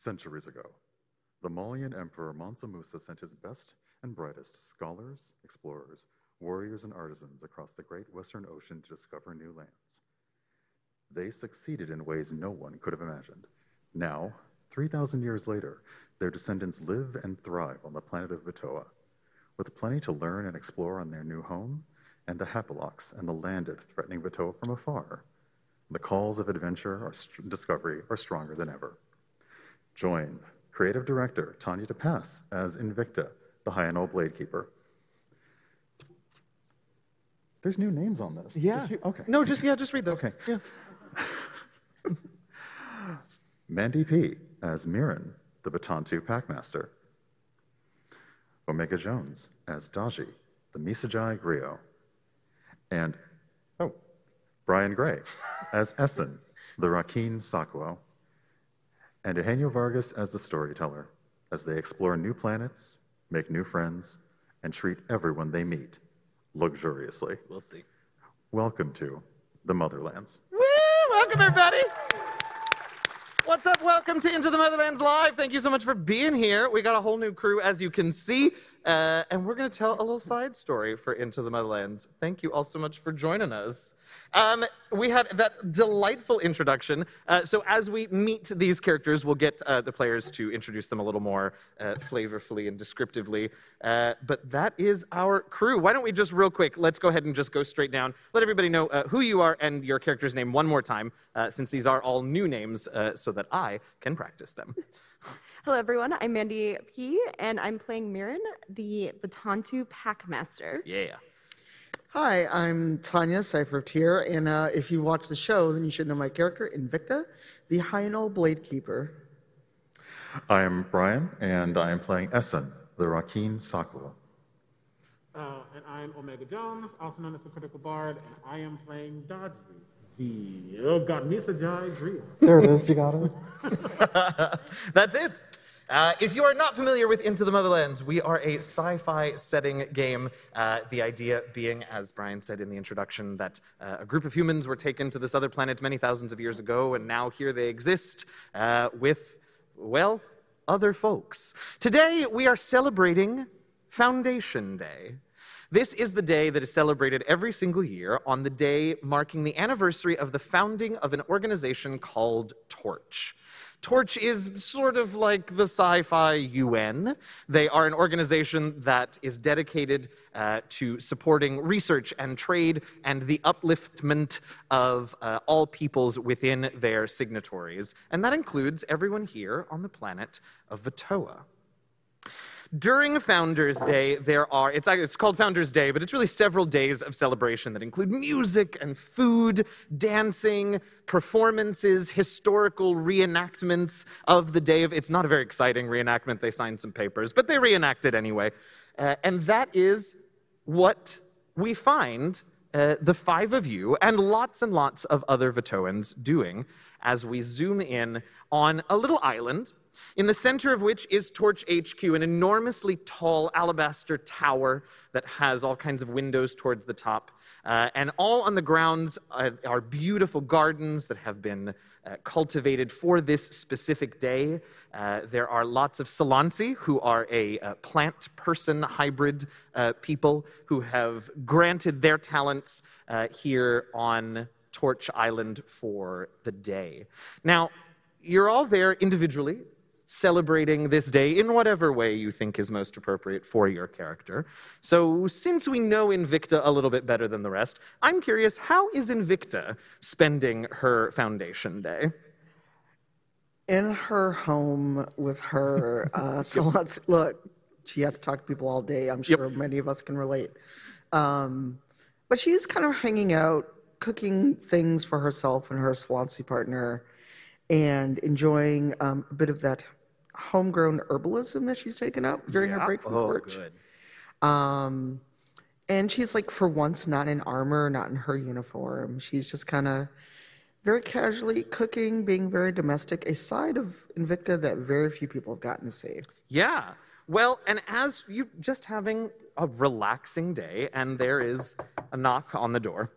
Centuries ago, the Malian Emperor Mansa Musa sent his best and brightest scholars, explorers, warriors, and artisans across the great Western Ocean to discover new lands. They succeeded in ways no one could have imagined. Now, 3,000 years later, their descendants live and thrive on the planet of Vatoa, with plenty to learn and explore on their new home, and the Hapalox and the landed threatening Vatoa from afar. The calls of adventure or discovery are stronger than ever. Join creative director Tanya DePass as Invicta, the Hyanol Blade Keeper. There's new names on this. Yeah. You, okay. No, just yeah, just read those. Okay. Yeah. Mandy P as Mirren, the Batantu Packmaster. Omega Jones as Daji, the Misajai Griot. And, oh, Brian Gray as Essen, the Rakeen Sakuo. And Eugenio Vargas as the storyteller, as they explore new planets, make new friends, and treat everyone they meet luxuriously. We'll see. Welcome to the Motherlands. Woo! Welcome, everybody. What's up? Welcome to Into the Motherlands Live. Thank you so much for being here. We got a whole new crew, as you can see, uh, and we're going to tell a little side story for Into the Motherlands. Thank you all so much for joining us. Um, we had that delightful introduction. Uh, so, as we meet these characters, we'll get uh, the players to introduce them a little more uh, flavorfully and descriptively. Uh, but that is our crew. Why don't we just, real quick, let's go ahead and just go straight down. Let everybody know uh, who you are and your character's name one more time, since these are all new names, so that I can practice them. Hello, everyone. I'm Mandy P, and I'm playing Mirren, the Batantu Packmaster. Yeah. Hi, I'm Tanya Seifert here, and uh, if you watch the show, then you should know my character, Invicta, the Hyanol Blade Keeper. I am Brian, and I am playing Essen, the Rakeen Sakuo. Uh, and I'm Omega Jones, also known as the Critical Bard, and I am playing Daji, the god, Misajai Griot. There it is, you got it. That's it. Uh, if you are not familiar with Into the Motherlands, we are a sci fi setting game. Uh, the idea being, as Brian said in the introduction, that uh, a group of humans were taken to this other planet many thousands of years ago, and now here they exist uh, with, well, other folks. Today, we are celebrating Foundation Day. This is the day that is celebrated every single year on the day marking the anniversary of the founding of an organization called Torch. Torch is sort of like the sci fi UN. They are an organization that is dedicated uh, to supporting research and trade and the upliftment of uh, all peoples within their signatories. And that includes everyone here on the planet of Vatoa. During Founders Day, there are, it's, it's called Founders Day, but it's really several days of celebration that include music and food, dancing, performances, historical reenactments of the day of, it's not a very exciting reenactment, they signed some papers, but they reenact it anyway. Uh, and that is what we find uh, the five of you and lots and lots of other Vatoans doing as we zoom in on a little island in the center of which is Torch HQ, an enormously tall alabaster tower that has all kinds of windows towards the top. Uh, and all on the grounds are, are beautiful gardens that have been uh, cultivated for this specific day. Uh, there are lots of Salansi, who are a uh, plant person hybrid uh, people who have granted their talents uh, here on Torch Island for the day. Now, you're all there individually celebrating this day in whatever way you think is most appropriate for your character. So, since we know Invicta a little bit better than the rest, I'm curious how is Invicta spending her foundation day? In her home with her, uh, so let's look, she has to talk to people all day. I'm sure yep. many of us can relate. Um, but she's kind of hanging out, cooking things for herself and her Salansi partner, and enjoying um, a bit of that homegrown herbalism that she's taken up during yeah. her break from oh, Torch. Good. Um, and she's like, for once, not in armor, not in her uniform. She's just kind of very casually cooking, being very domestic, a side of Invicta that very few people have gotten to see. Yeah. Well, and as you just having a relaxing day, and there is a knock on the door.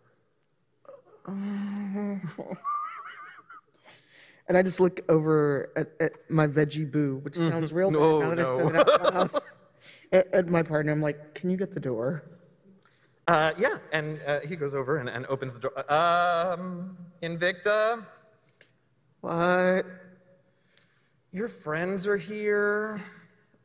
And I just look over at, at my veggie boo, which sounds real bad No, now that I no. said that out loud. at, at my partner, I'm like, can you get the door? Uh, yeah, and uh, he goes over and, and opens the door. Um, Invicta, What? your friends are here.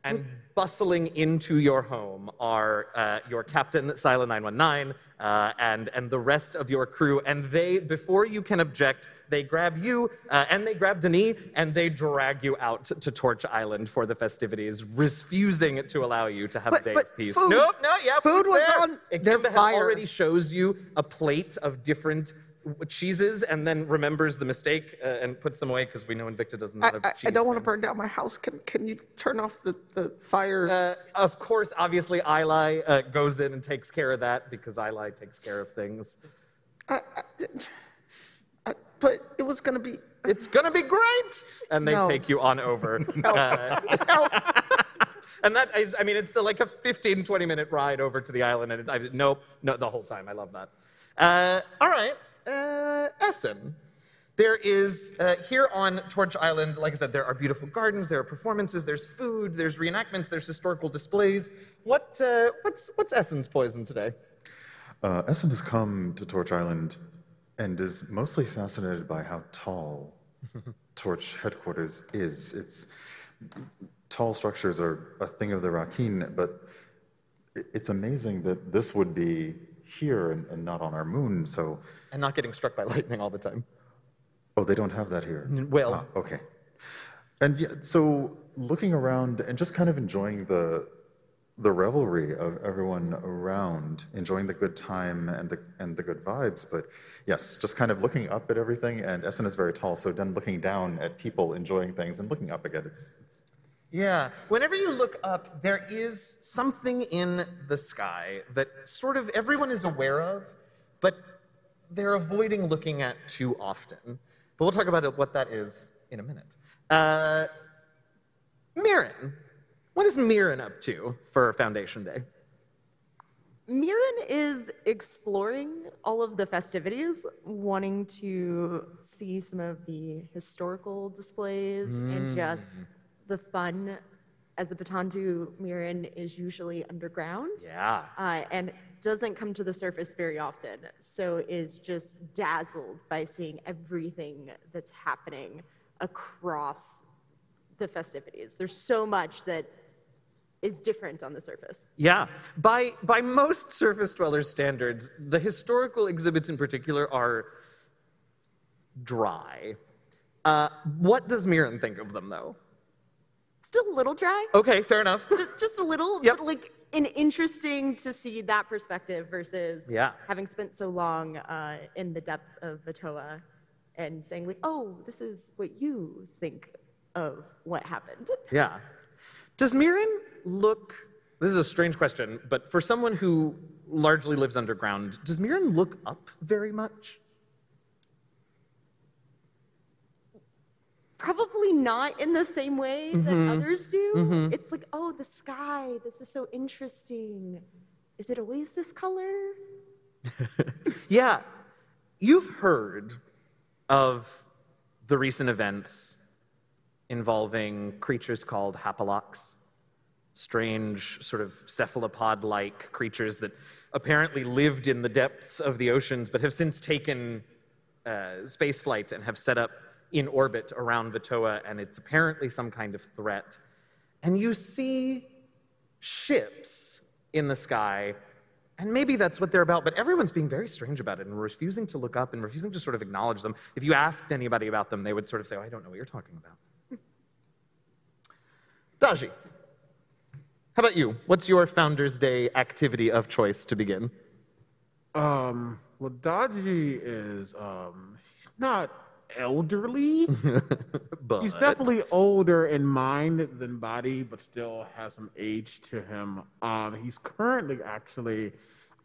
And bustling into your home are uh, your captain, Sila 919, uh, and, and the rest of your crew. And they, before you can object, they grab you uh, and they grab Denis and they drag you out to Torch Island for the festivities, refusing to allow you to have But- a day of peace. food- nope, no, yeah, food was there. on Ikemba their fire. already shows you a plate of different cheeses and then remembers the mistake uh, and puts them away because we know Invicta does not have I, cheese. I don't want to burn down my house. Can can you turn off the, the fire? Uh, of course, obviously, Eli uh, goes in and takes care of that because Eli takes care of things. I, I, but it was gonna be. It's gonna be great, and they No. take you on over. Uh, Help. and that is, I mean, it's still like a 15, 20 minute ride over to the island, and it's, I, nope, no, the whole time. I love that. Uh, all right, uh, Essen. There is uh, here on Torch Island, like I said, there are beautiful gardens, there are performances, there's food, there's reenactments, there's historical displays. What uh, what's what's Essen's poison today? Uh, Essen has come to Torch Island and is mostly fascinated by how tall Torch headquarters is. It's tall structures are a thing of the Rakeen, but it's amazing that this would be here and, and not on our moon. So, And not getting struck by lightning all the time. oh, they don't have that here. well- Ah, okay. And yeah, so looking around and just kind of enjoying the the revelry of everyone around, enjoying the good time and the and the good vibes. But yes, just kind of looking up at everything. And Essen is very tall, so then looking down at people enjoying things and looking up again, it's, it's Yeah. Whenever you look up, there is something in the sky that sort of everyone is aware of, but they're avoiding looking at too often. But we'll talk about what that is in a minute. Uh, Mirren. What is Mirren up to for Foundation Day? Mirren is exploring all of the festivities, wanting to see some of the historical displays and just the fun. As a Batantu, Mirren is usually underground Yeah. uh, and doesn't come to the surface very often, so is just dazzled by seeing everything that's happening across the festivities. There's so much that is different on the surface. Yeah. By, by most surface dweller standards, the historical exhibits in particular are dry. Uh, what does Mirren think of them, though? Still a little dry, Okay, fair enough. just, just a little, Yep. but like an interesting to see that perspective versus Yeah. having spent so long uh, in the depths of Vatoa and saying like, oh, this is what you think of what happened. Yeah. Does Mirren look. This is a strange question, but for someone who largely lives underground, does Mirren look up very much? Probably not in the same way that Mm-hmm. others do. It's like, oh, the sky, this is so interesting. Is it always this color? Yeah. You've heard of the recent events involving creatures called hapalox, strange, sort of cephalopod like creatures that apparently lived in the depths of the oceans but have since taken uh, and have set up in orbit around Vatoa, and it's apparently some kind of threat. And you see ships in the sky, and maybe that's what they're about, but everyone's being very strange about it and refusing to look up and refusing to sort of acknowledge them. If you asked anybody about them, they would sort of say, oh, I don't know what you're talking about. Daji, how about you? What's your Founders Day activity of choice to begin? Um, well, Daji is um, he's not elderly. But he's definitely older in mind than body, but still has some age to him. Um, he's currently actually,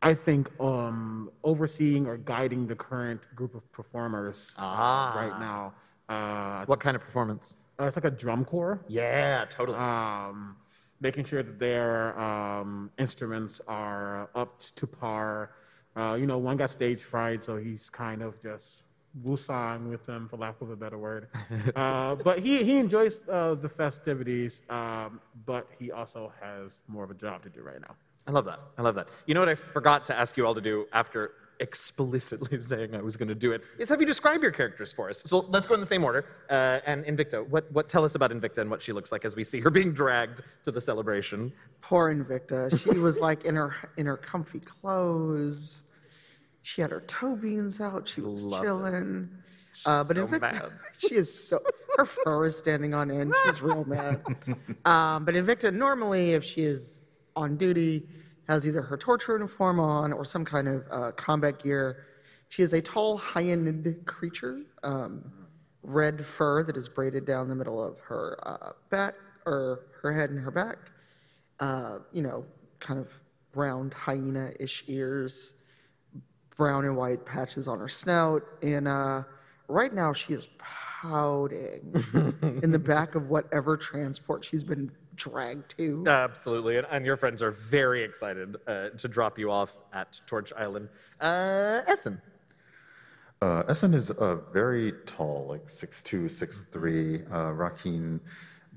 I think, um, overseeing or guiding the current group of performers uh, Ah. right now. Uh, What kind of performance? It's like a drum corps. Yeah, totally. um, making sure that their um, instruments are up to par. Uh, you know, one got stage fright, so he's kind of just wusang with them, for lack of a better word. Uh, but he, he enjoys uh, the festivities, um, but he also has more of a job to do right now. I love that. I love that. You know what I forgot to ask you all to do after explicitly saying I was going to do it is have you describe your characters for us. So let's go in the same order. Uh, and Invicta, what, what tell us about Invicta and what she looks like as we see her being dragged to the celebration. Poor Invicta. She was like in her in her comfy clothes. She had her toe beans out. She was Love chilling. Uh, but so Invicta, mad. she is so her fur is standing on end. She's real mad. Um, but Invicta normally, if she is on duty, has either her Torch uniform on or some kind of uh, combat gear. She is a tall, high-ended creature, um, red fur that is braided down the middle of her uh, back or her head and her back. Uh, you know, kind of round hyena-ish ears, brown and white patches on her snout, and uh, right now she is pouting in the back of whatever transport she's been dragged to. Absolutely. And, and your friends are very excited uh, to drop you off at Torch Island. Uh, Essen. Uh, Essen is uh, very tall, like 6'2", 6'3", uh, Rakeen,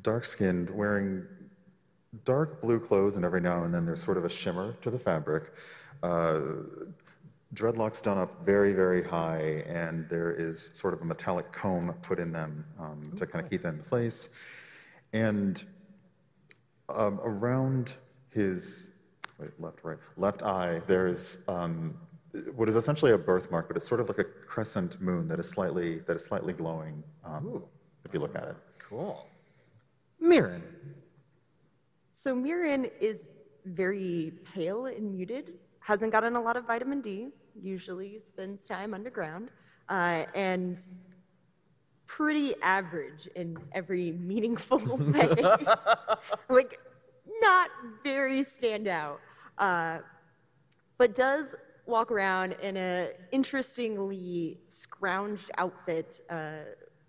dark-skinned, wearing dark blue clothes, and every now and then there's sort of a shimmer to the fabric. Uh, dreadlocks done up very, very high, and there is sort of a metallic comb put in them um, to kind of keep them in place. And um, around his wait, left, right, left eye, there is um, what is essentially a birthmark, but it's sort of like a crescent moon that is slightly that is slightly glowing um, if you look at it. Cool. Mirren. So Mirren is very pale and muted, hasn't gotten a lot of vitamin D, usually spends time underground, uh, and pretty average in every meaningful way. like, not very standout, uh, but does walk around in a interestingly scrounged outfit, uh,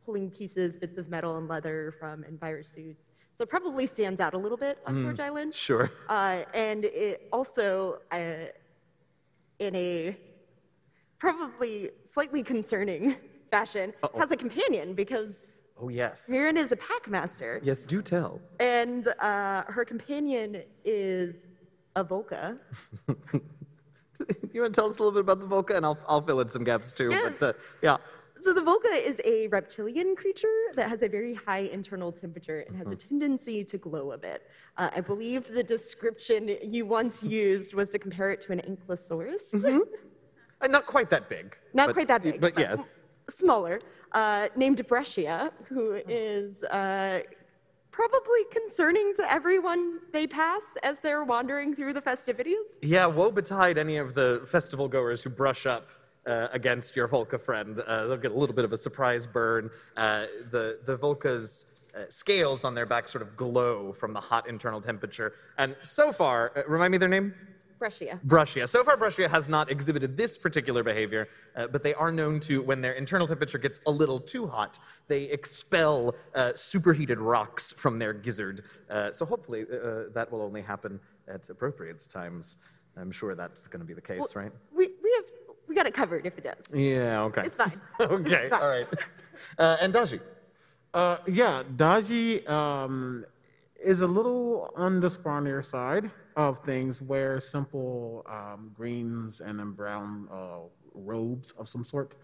pulling pieces, bits of metal and leather from envirosuits. So it probably stands out a little bit on Torch Island. Sure. Uh, and it also, uh, in a probably slightly concerning fashion, has a companion because Oh, yes. Mirren is a packmaster. Yes, do tell. And uh, her companion is a Volca. You want to tell us a little bit about the Volca, and I'll, I'll fill in some gaps too. Yes. But uh, yeah, So the Volca is a reptilian creature that has a very high internal temperature and has a tendency to glow a bit. Uh, I believe the description you once used was to compare it to an ankylosaurus. Uh, not quite that big. Not but- quite that big, but but- yes. Smaller, uh, named Brescia, who is uh, probably concerning to everyone they pass as they're wandering through the festivities. Yeah, woe betide any of the festival goers who brush up uh, against your Volca friend. Uh, they'll get a little bit of a surprise burn. Uh, the, the Volca's uh, scales on their back sort of glow from the hot internal temperature. And so far, uh, remind me their name? Brescia. Brushia. So far, Brushia has not exhibited this particular behavior, uh, but they are known to, when their internal temperature gets a little too hot, they expel uh, superheated rocks from their gizzard. Uh, so hopefully, uh, that will only happen at appropriate times. I'm sure that's going to be the case, right? We, we have we got it covered if it does. Yeah. Okay. It's fine. okay. It's fine. All right. Uh, and Daji. Uh, yeah, Daji um, is a little on the scrawnier side of things, where simple um, greens and then brown uh, robes of some sort.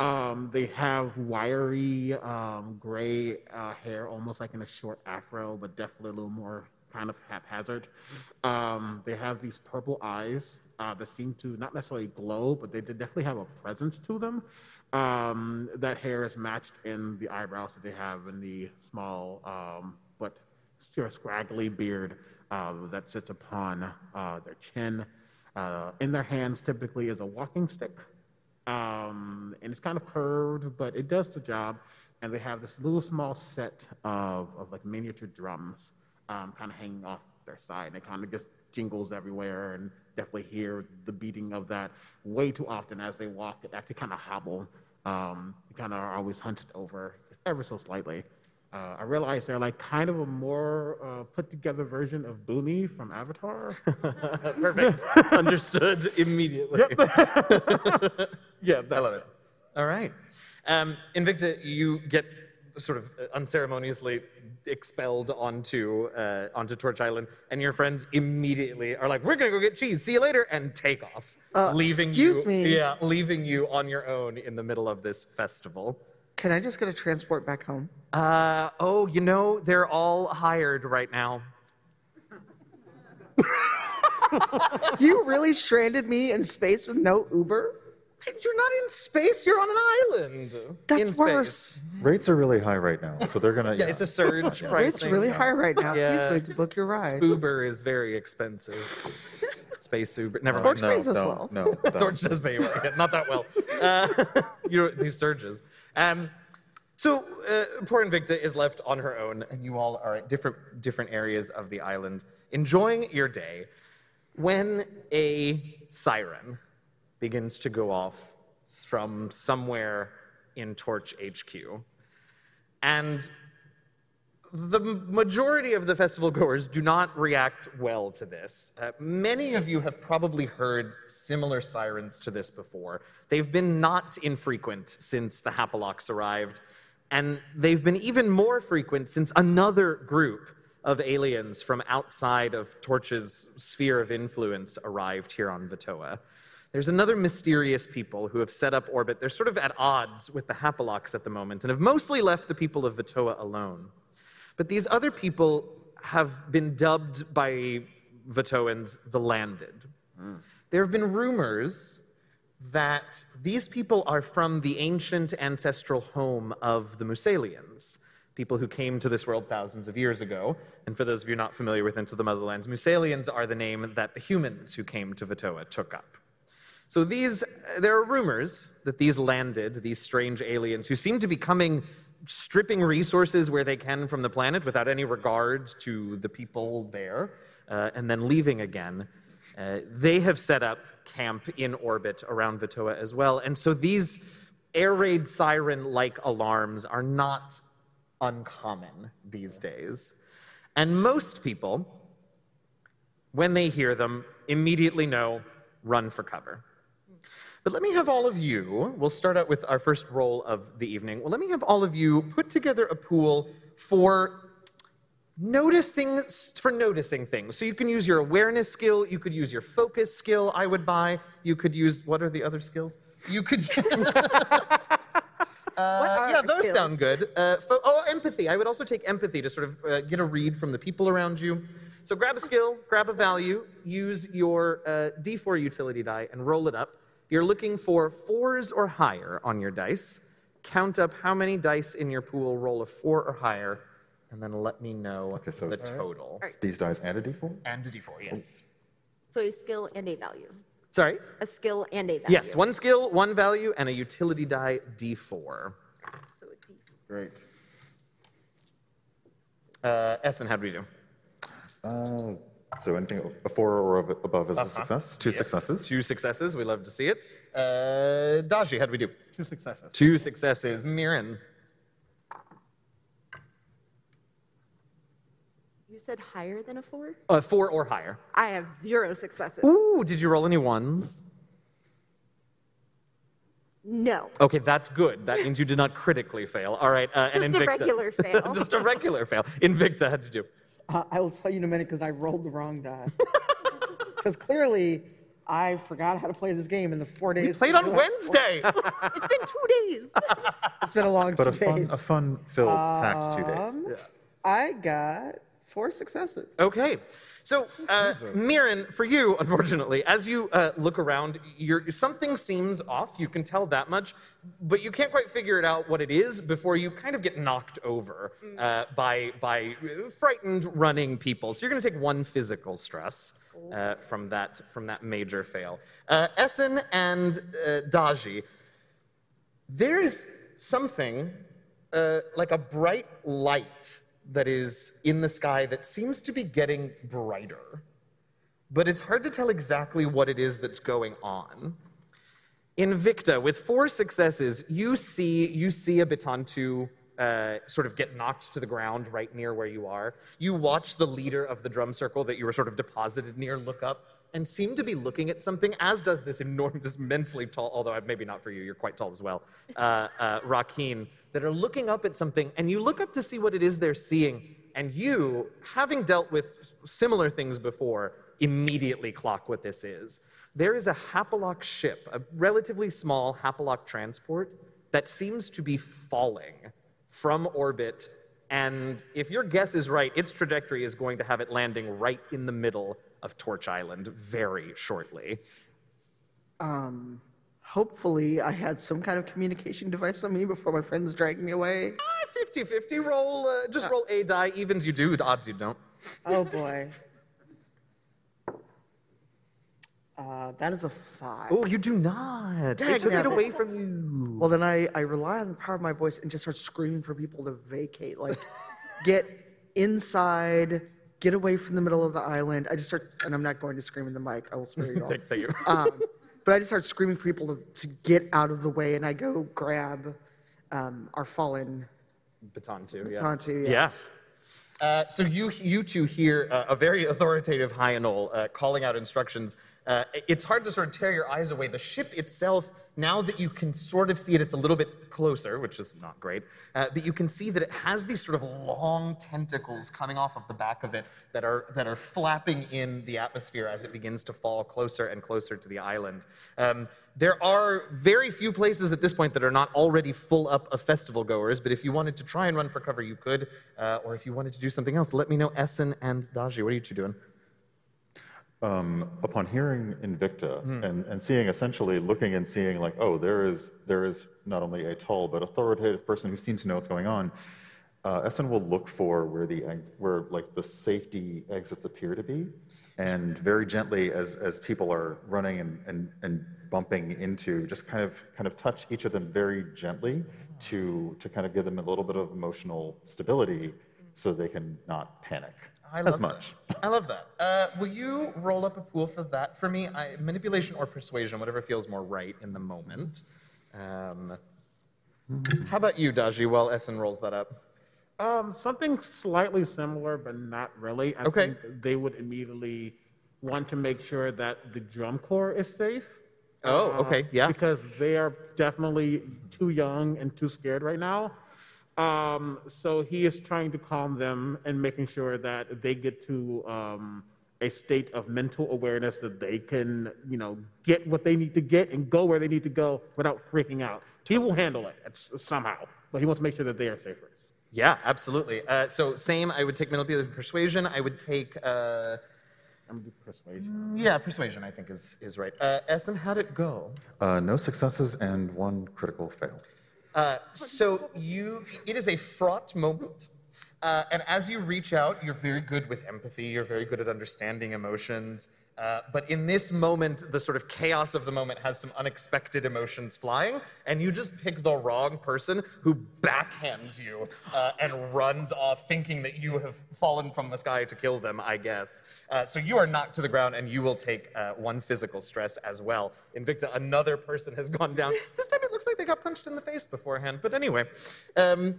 Um, they have wiry um, gray uh, hair, almost like in a short afro, but definitely a little more kind of haphazard. Um, they have these purple eyes uh, that seem to not necessarily glow, but they definitely have a presence to them. Um, that hair is matched in the eyebrows that they have in the small um, but scraggly beard uh, that sits upon uh, their chin. Uh, in their hands, typically, is a walking stick um, and it's kind of curved, but it does the job. And they have this little small set of, of like miniature drums um, kind of hanging off their side. And it kind of just jingles everywhere and definitely hear the beating of that way too often as they walk. It actually kind of hobble. Um, you kind of are always hunched over ever so slightly. Uh, I realize they're like kind of a more uh, put together version of Bumi from Avatar. Perfect. Understood immediately. Yep. yeah, I love it. All right. Um, Invicta, you get sort of unceremoniously expelled onto uh, onto Torch Island, and your friends immediately are like, "We're gonna go get cheese. See you later," and take off, Uh, leaving excuse you. me. Yeah, leaving you on your own in the middle of this festival. Can I just get a transport back home? Uh, oh, you know, they're all hired right now. You really stranded me in space with no Uber? You're not in space. You're on an island. That's in space. worse. Rates are really high right now, so they're gonna. Yeah, it's a surge pricing. It's really high right now. Yeah. Please wait to book your ride. Uber is very expensive. Space Uber. Never Torch mind. pays us no, well. No, no, Torch does pay you well. Yeah, not that well. Uh, you know, these surges. Um, so uh, poor Invicta is left on her own, and you all are at different different areas of the island, enjoying your day, when a siren begins to go off from somewhere in Torch HQ, and the majority of the festival goers do not react well to this. Uh, many of you have probably heard similar sirens to this before. They've been not infrequent since the Hapalocks arrived, and they've been even more frequent since another group of aliens from outside of Torch's sphere of influence arrived here on Vatoa. There's another mysterious people who have set up orbit. They're sort of at odds with the Hapalocks at the moment and have mostly left the people of Vatoa alone. But these other people have been dubbed by Vatoans the Landed. Hmm. There have been rumors that these people are from the ancient ancestral home of the Musalians, people who came to this world thousands of years ago. And for those of you not familiar with Into the Motherlands, Musalians are the name that the humans who came to Vatoa took up. So these, there are rumors that these landed, these strange aliens who seem to be coming, stripping resources where they can from the planet without any regard to the people there, uh, and then leaving again. Uh, they have set up camp in orbit around Vatoa as well, and so these air raid siren-like alarms are not uncommon these days. And most people, when they hear them, immediately know run for cover. But let me have all of you, we'll start out with our first roll of the evening. Well, let me have all of you put together a pool for noticing for noticing things. So you can use your awareness skill, you could use your focus skill, I would buy. You could use what are the other skills? You could Uh, yeah, those skills? sound good. Uh, fo- oh, empathy. I would also take empathy to sort of uh, get a read from the people around you. So grab a skill, grab a value, use your uh, D4 utility die, and roll it up. You're looking for fours or higher on your dice. Count up how many dice in your pool roll a four or higher, and then let me know Okay, so the it's- total. These dice and a d4? And a D4, yes. So a skill and a value. Sorry? A skill and a value. Yes, one skill, one value, and a utility die D4. So a d4. Great. Uh, Essen, how do we do? Uh, so anything a four or above is a success. Two successes. Two successes. We love to see it. Uh, Daji, how do we do? Two successes. Two successes. Mirren. You said higher than a four? Uh, four or higher. I have zero successes. Ooh, did you roll any ones? No. Okay, that's good. That means you did not critically fail. All right, uh, Just and a regular fail. Just a regular fail. Invicta, how'd you do? Uh, I will tell you in a minute because I rolled the wrong die. Because clearly, I forgot how to play this game in the four days. Played on Wednesday. It's been two days. It's been a long But two a fun, days. a fun filled, packed two days. Um, I got four successes. Okay. So, uh, Mirren, for you, unfortunately, as you uh, look around, you're, something seems off. You can tell that much, but you can't quite figure it out what it is before you kind of get knocked over uh, by, by frightened running people. So you're going to take one physical stress uh, from, that, from that major fail. Uh, Essen and uh, Daji, there is something uh, like a bright light that is in the sky that seems to be getting brighter, but it's hard to tell exactly what it is that's going on. Invicta, with four successes, you see you see a Batantu uh, sort of get knocked to the ground right near where you are. You watch the leader of the drum circle that you were sort of deposited near look up and seem to be looking at something, as does this enormous, immensely tall, although maybe not for you, you're quite tall as well, uh, uh, Rakeen, that are looking up at something, and you look up to see what it is they're seeing, and you, having dealt with similar things before, immediately clock what this is. There is a Hapalok ship, a relatively small Hapalok transport, that seems to be falling from orbit. And if your guess is right, its trajectory is going to have it landing right in the middle of Torch Island very shortly. Um, hopefully, I had some kind of communication device on me before my friends dragged me away. 50 50. Roll, uh, just roll a die. Evens you do, odds you don't. Oh boy. Uh, that is a five. Oh, you do not. They took it nabbit. away from you. Well, then I, I rely on the power of my voice and just start screaming for people to vacate. Like, get inside, get away from the middle of the island. I just start, and I'm not going to scream in the mic. I will spare you all. Thank, thank you. um, but I just start screaming for people to, to get out of the way, and I go grab um, our fallen Batantu. Yeah. Tontu. Yeah. Yes. Uh, so you you two hear uh, a very authoritative Hyanol uh, calling out instructions. Uh, it's hard to sort of tear your eyes away. The ship itself, now that you can sort of see it, it's a little bit closer, which is not great. Uh, but you can see that it has these sort of long tentacles coming off of the back of it that are that are flapping in the atmosphere as it begins to fall closer and closer to the island. Um, there are very few places at this point that are not already full up of festival goers. But if you wanted to try and run for cover, you could. Uh, or if you wanted to do something else, let me know. Essen and Daji, what are you two doing? Um, upon hearing Invicta and, and seeing essentially looking and seeing like, oh, there is there is not only a tall but authoritative person who seems to know what's going on. Uh, Essen will look for where the ex- where like the safety exits appear to be, and very gently as as people are running and, and, and bumping into, just kind of kind of touch each of them very gently to to kind of give them a little bit of emotional stability so they can not panic I as love much. That. I love that. Uh, will you roll up a pool for that for me? I, manipulation or persuasion, whatever feels more right in the moment. Um, how about you, Daji, while Essen rolls that up? Um, something slightly similar, but not really. I Okay. think they would immediately want to make sure that the drum corps is safe. Oh, Uh, okay, yeah. Because they are definitely too young and too scared right now. Um, so he is trying to calm them and making sure that they get to um, a state of mental awareness that they can, you know, get what they need to get and go where they need to go without freaking out. He will handle it somehow, but he wants to make sure that they are safe first. Yeah, absolutely. Uh, so same, I would take manipulation persuasion. I would take, uh, I'm gonna do persuasion. yeah, persuasion, I think is, is right. Uh, Essen, how'd it go? Uh, no successes and one critical fail. Uh, so you, it is a fraught moment. Uh, and as you reach out, you're very good with empathy. You're very good at understanding emotions. Uh, but in this moment, the sort of chaos of the moment has some unexpected emotions flying, and you just pick the wrong person who backhands you uh, and runs off, thinking that you have fallen from the sky to kill them. I guess. Uh, so you are knocked to the ground, and you will take uh, one physical stress as well. Invicta, another person has gone down. This time it looks like they got punched in the face beforehand. But anyway, um,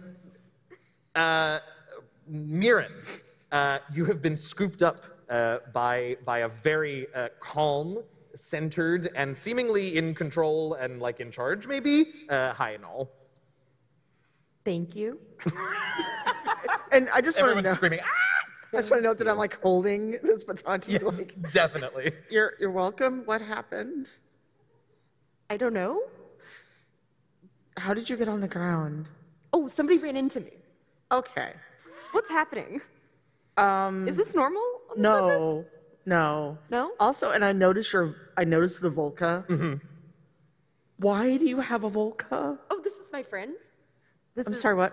uh, Mirren, uh, you have been scooped up by by a very uh, calm, centered, and seemingly in control and like in charge, maybe uh, Hyanol. Thank you. And I just want to Everyone's know. screaming. Ah! I just want to note that I'm like holding this baton to you. Yes, Like, definitely. you're you're welcome. What happened? I don't know. How did you get on the ground? Oh, somebody ran into me. Okay. What's happening? Um. Is this normal? on no. surface? No. No? Also, and I noticed your. I noticed the Volca. Mm-hmm. Why do you have a Volca? Oh, this is my friend. This I'm is, sorry. What?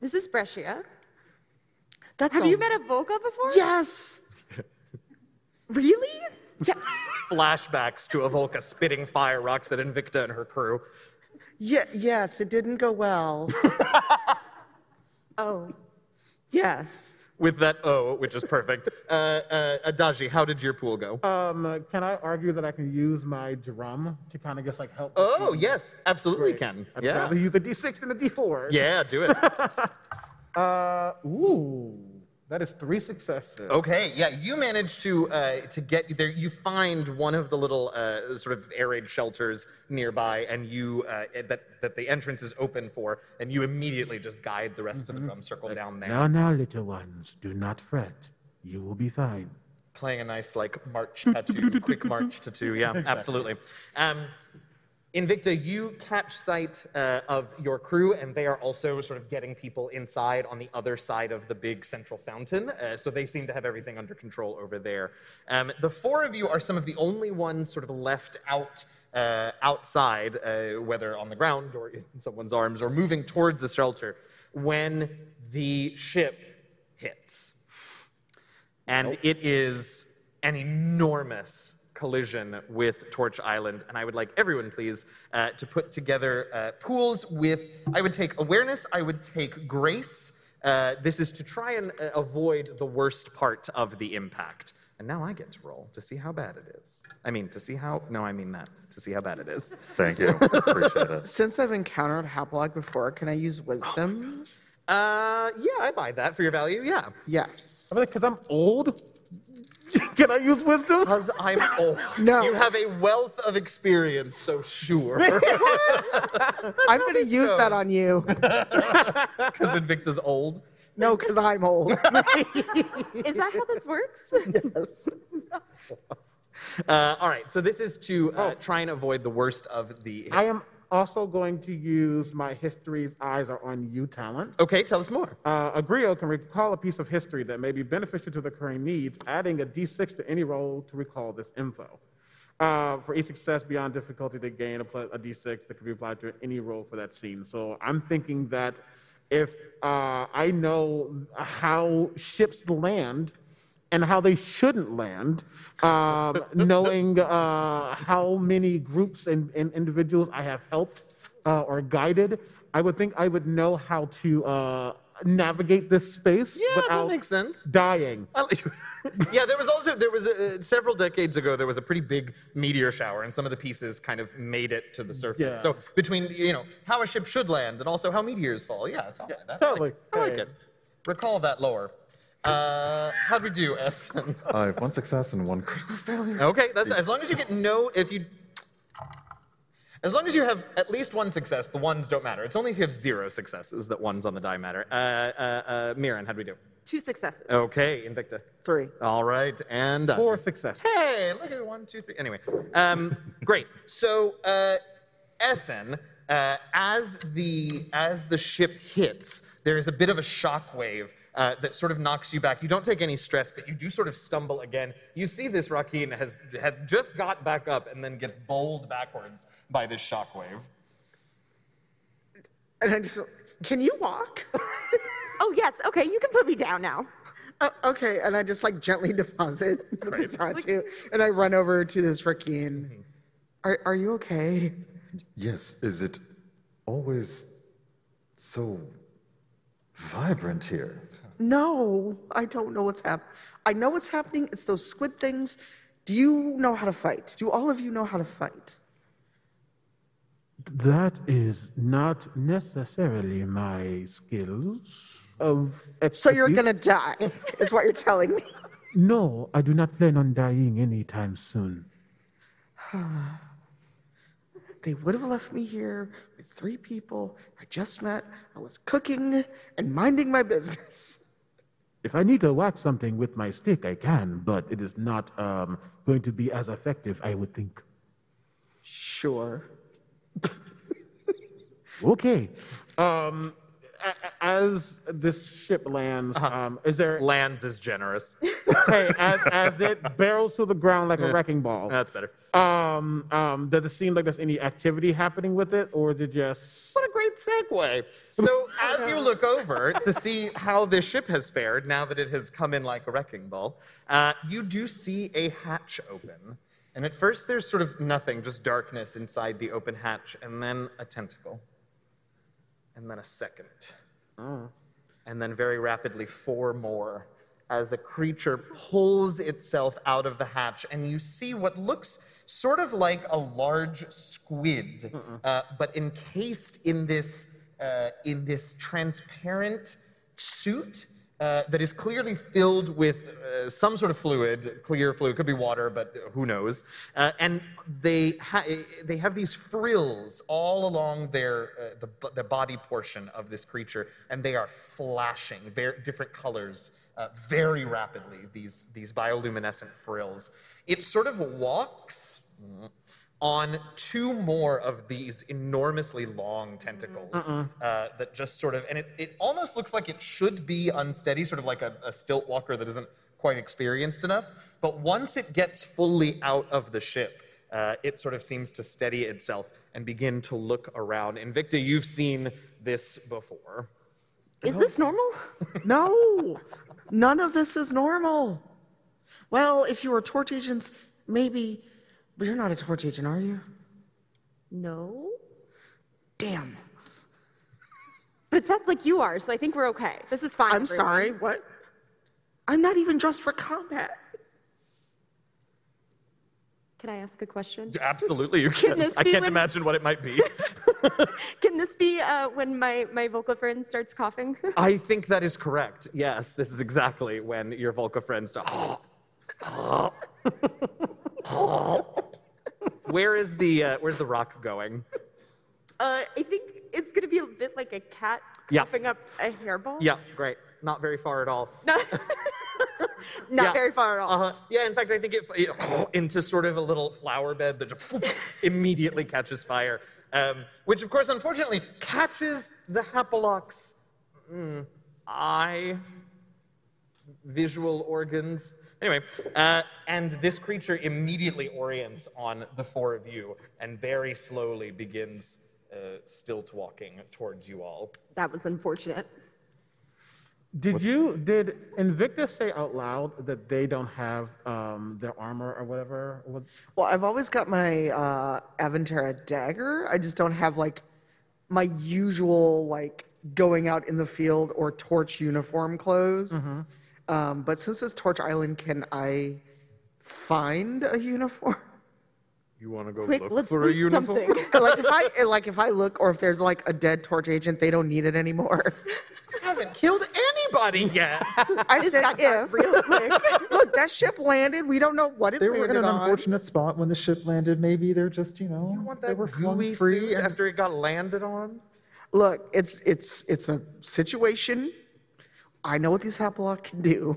This is Brescia. That's Have a- you met a Volca before? Yes. Really? Yeah. Flashbacks to a Volca spitting fire rocks at Invicta and her crew. Yeah. Yes. It didn't go well. Oh. Yes. With that O, which is perfect. Uh, uh, Adaji, how did your pool go? Um, uh, can I argue that I can use my drum to kind of just like help? the oh, team? yes, absolutely Great. can. I'd Yeah. rather use a D6 than a D4. Yeah, do it. Uh, ooh, That is three successes. Okay, yeah, you manage to uh, to get there. You find one of the little uh, sort of air raid shelters nearby, and you uh, that that the entrance is open for, and you immediately just guide the rest of the drum circle down there, Now, now, little ones, do not fret. You will be fine. playing a nice like march tattoo, quick march tattoo. Yeah, absolutely. Um, Invicta, you catch sight uh, of your crew, and they are also sort of getting people inside on the other side of the big central fountain. Uh, so they seem to have everything under control over there. Um, the four of you are some of the only ones sort of left out. Uh, outside, uh, whether on the ground or in someone's arms, or moving towards the shelter, when the ship hits and it is an enormous collision with Torch Island. And I would like everyone, please, uh, to put together uh, pools with. I would take awareness. I would take grace. Uh, this is to try and uh, avoid the worst part of the impact. And now I get to roll to see how bad it is. I mean, to see how. No, I mean that. To see how bad it is. Thank you. Appreciate it. Since I've encountered Haplog before, can I use wisdom? Uh, yeah, I buy that for your value. Yeah. Yes. I mean, because I'm old. Can I use wisdom? Because I'm old. No. You have a wealth of experience, so sure. I'm going to use that on you. Because Invicta's old. No, because I'm old. Is that how this works? yes. Uh, all right, so this is to uh, try and avoid the worst of the. I am also going to use my history's eyes are on you talent. Okay, tell us more. Uh, a griot can recall a piece of history that may be beneficial to the current needs, adding a d6 to any roll to recall this info. Uh, for each success beyond difficulty, they gain a, a d6 that can be applied to any roll for that scene. So I'm thinking that if uh, I know how ships land and how they shouldn't land, um, knowing uh, how many groups and, and individuals I have helped uh, or guided, I would think I would know how to uh, navigate this space Yeah, that makes sense. dying. Yeah, there was also there was a, several decades ago there was a pretty big meteor shower, and some of the pieces kind of made it to the surface. Yeah. So between you know how a ship should land and also how meteors fall, yeah, it's all right. That- I like- totally. I like Hey. it. Recall that lore. Uh, how'd we do, S? I have one success and one critical failure. Okay, that's as long as you get no. If you, as long as you have at least one success, the ones don't matter. It's only if you have zero successes that ones on the die matter. Uh, uh, uh, Mirren, how'd we do? Two successes. Okay, Invicta. Three. All right, and Daji. Four successes. Hey, look at one, two, three. Anyway, um, great. So, uh, Essen, uh, as the as the ship hits, there is a bit of a shock wave uh, that sort of knocks you back. You don't take any stress, but you do sort of stumble again. You see this Rakeen has had just got back up and then gets bowled backwards by this shockwave. And I just, can you walk? Oh, yes. Okay, you can put me down now. Uh, okay, and I just like gently deposit the Great. tattoo, and I run over to this Rakeen. Are, are you okay? Yes, is it always so vibrant here? No, I don't know what's happening. I know what's happening. It's those squid things. Do you know how to fight? Do all of you know how to fight? That is not necessarily my skills of So you're gonna die, is what you're telling me. No, I do not plan on dying anytime soon. They would have left me here with three people I just met. I was cooking and minding my business. If I need to whack something with my stick, I can, but it is not um, going to be as effective, I would think. Sure. Okay. Um, as this ship lands, um, is there Lands is generous. hey, as, as it barrels to the ground like a wrecking ball? That's better. Um, um, does it seem like there's any activity happening with it, or is it just What a great segue. So, as you look over to see how this ship has fared now that it has come in like a wrecking ball, uh, you do see a hatch open. And at first, there's sort of nothing, just darkness inside the open hatch, and then a tentacle, and then a second, and then very rapidly, four more as a creature pulls itself out of the hatch, and you see what looks sort of like a large squid, uh, but encased in this uh, in this transparent suit uh, that is clearly filled with uh, some sort of fluid, clear fluid, could be water, but who knows. Uh, and they, ha- they have these frills all along their, uh, the, the body portion of this creature, and they are flashing, very different colors. Uh, very rapidly, these, these bioluminescent frills. It sort of walks on two more of these enormously long tentacles uh, that just sort of, and it, it almost looks like it should be unsteady, sort of like a, a stilt walker that isn't quite experienced enough. But once it gets fully out of the ship, uh, it sort of seems to steady itself and begin to look around. Invicta, you've seen this before. Is this normal? No, none of this is normal. Well, if you were torch agents, maybe, but you're not a torch agent, are you? No. Damn. But it sounds like you are, so I think we're okay. This is fine. I'm everyone. sorry. What? I'm not even dressed for combat. Can I ask a question? Absolutely, you Can can. this I can't when- imagine what it might be. Can this be uh, when my, my Volca friend starts coughing? I think that is correct. Yes, this is exactly when your Volca friends start. Where is the uh, where's the rock going? Uh, I think it's going to be a bit like a cat Yeah. coughing up a hairball. Yeah, great. Not very far at all. Not, not Yeah. very far at all. Uh-huh. Yeah, in fact, I think it, it into sort of a little flower bed that just immediately catches fire, um, which, of course, unfortunately, catches the Hapalock's mm, eye, visual organs. Anyway, uh, and this creature immediately orients on the four of you and very slowly begins uh, stilt walking towards you all. That was unfortunate. Did you did Invicta say out loud that they don't have um, their armor or whatever? What, Well, I've always got my uh, Aventera dagger. I just don't have like my usual like going out in the field or torch uniform clothes. Um, but since it's Torch Island, can I find a uniform? You want to go Quick, look let's for a loot uniform? something. like if I like if I look, or if there's like a dead Torch agent, they don't need it anymore. I haven't killed anybody yet. I said got if. real quick. Look, that ship landed. We don't know what it They were in landed an on. unfortunate spot when the ship landed. Maybe they're just, you know, You want they that were flung gooey free. suit and- after it got landed on? Look, it's it's it's a situation. I know what these Haplock can do.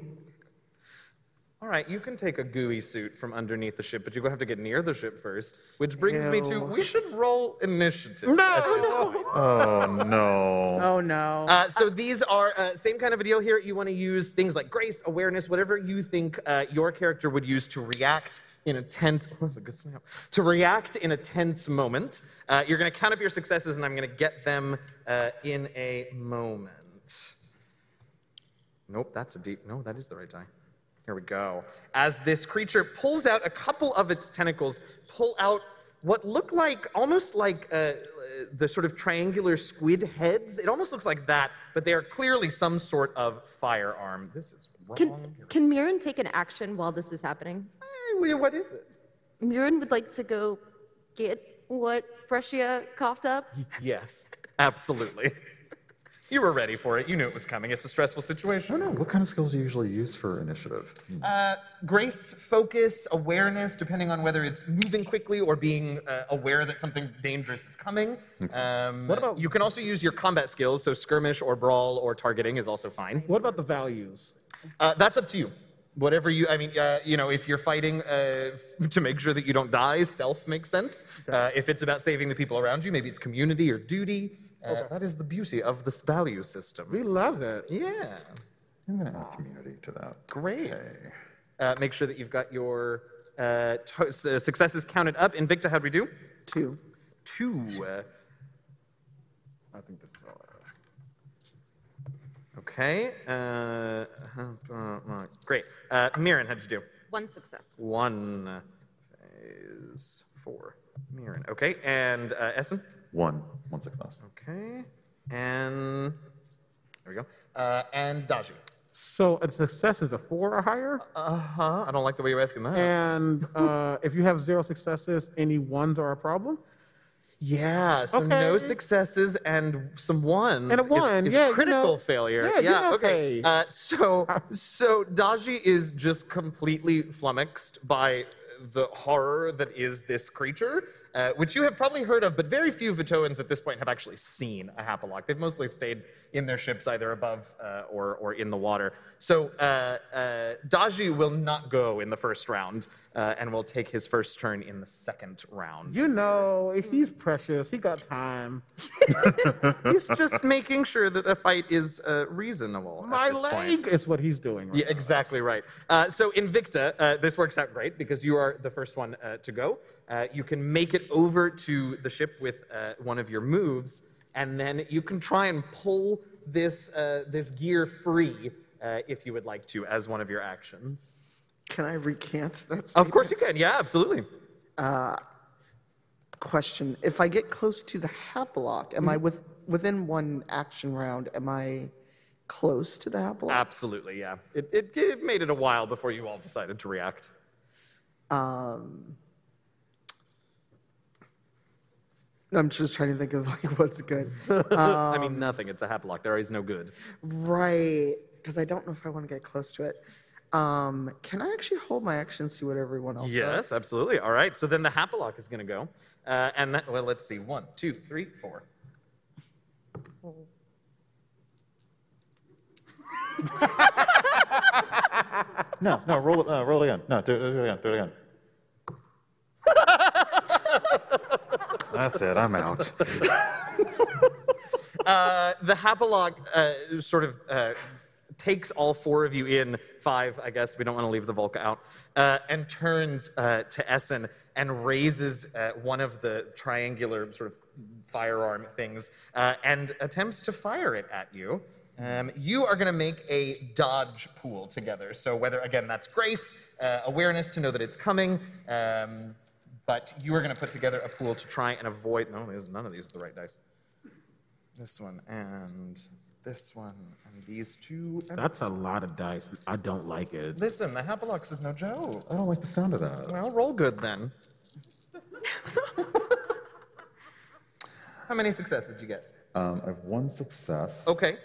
All right, you can take a gooey suit from underneath the ship, but you're going to have to get near the ship first. Which brings me to Ew. we should roll initiative. No! at this point. oh no. Oh no. Uh, so these are uh, same kind of a deal here. You want to use things like grace, awareness, whatever you think uh, your character would use to react in a tense. Oh, that's a good snap. To react in a tense moment. Uh, you're going to count up your successes, and I'm going to get them uh, in a moment. Nope, that's a deep. No, that is the right die. Here we go. As this creature pulls out a couple of its tentacles, pull out what look like almost like uh, the sort of triangular squid heads. It almost looks like that, but they are clearly some sort of firearm. This is wrong. Can, can Mirren take an action while this is happening? Eh, what is it? Mirren would like to go get what Brescia coughed up. Yes, absolutely. You were ready for it. You knew it was coming. It's a stressful situation. I don't know. What kind of skills do you usually use for initiative? Uh, grace, focus, awareness, depending on whether it's moving quickly or being uh, aware that something dangerous is coming. Um, What about- You can also use your combat skills, so skirmish or brawl or targeting is also fine. what about the values? Uh, that's up to you. Whatever you, I mean, uh, you know, if you're fighting uh, f- to make sure that you don't die, self makes sense. Uh, if it's about saving the people around you, maybe it's community or duty. Uh, That is the beauty of this value system. We love it. Yeah. I'm going to add community to that. Great. Okay. Uh, make sure that you've got your uh, to- uh, successes counted up. Invicta, how'd we do? Two. Two. Uh, I think that's all. okay. Uh, uh, uh, great. Uh, Mirren, how'd you do? One success. One phase four. Mirren. Okay. And uh, Essen? One. One success. Okay. And there we go. Uh, and Daji. So a success is a four or higher, Uh huh. I don't like the way you're asking that. and uh, if you have zero successes, any ones are a problem. Yeah, so no Okay. successes and some ones. And a is- one, is, yeah, a you critical know. failure. Yeah, yeah, okay. okay. Uh, so, so Daji is just completely flummoxed by the horror that is this creature, uh, which you have probably heard of, but very few Vatoans at this point have actually seen a Hapalock. They've mostly stayed in their ships either above uh, or, or in the water. So uh, uh, Daji will not go in the first round uh, and will take his first turn in the second round. You know, he's precious, he got time. He's just making sure that a fight is uh, reasonable. My this point. leg is what he's doing. Right Yeah, exactly right. Uh, so Invicta, uh, this works out great because you are the first one uh, to go. Uh, you can make it over to the ship with uh, one of your moves, and then you can try and pull this uh, this gear free uh, if you would like to as one of your actions. Can I recant that? Of course you can. Yeah, absolutely. question. If I get close to the Haplock, am I Mm-hmm. with within one action round? Am I close to the Haplock? Absolutely. Yeah. It, it, it made it a while before you all decided to react. Um, I'm just trying to think of like what's good. I Um, mean, nothing. It's a Haplock. There is no good. right, because I don't know if I want to get close to it. Um, can I actually hold my action, see what everyone else does? Yes, absolutely. All right. So then the Hapalock is going to go. Uh, and that, well, let's see. One, two, three, four. No, no, roll it. No, roll it again. No, do, do it again. Do it again. That's it. I'm out. Uh, the Hapalock uh, sort of uh, takes all four of you in, five, I guess, we don't want to leave the Volca out, uh, and turns uh, to Essen and raises uh, one of the triangular sort of firearm things uh, and attempts to fire it at you. Um, you are going to make a dodge pool together. So, whether, again, that's grace, awareness to know that it's coming, um, but you are going to put together a pool to try and avoid. No, there's none of these are the right dice. This one and this one and these two. And That's a lot of dice. I don't like it. Listen, the Hapalox is no joke. I don't like the sound of that. Well, roll good then. How many successes did you get? Um, I have one success. Okay.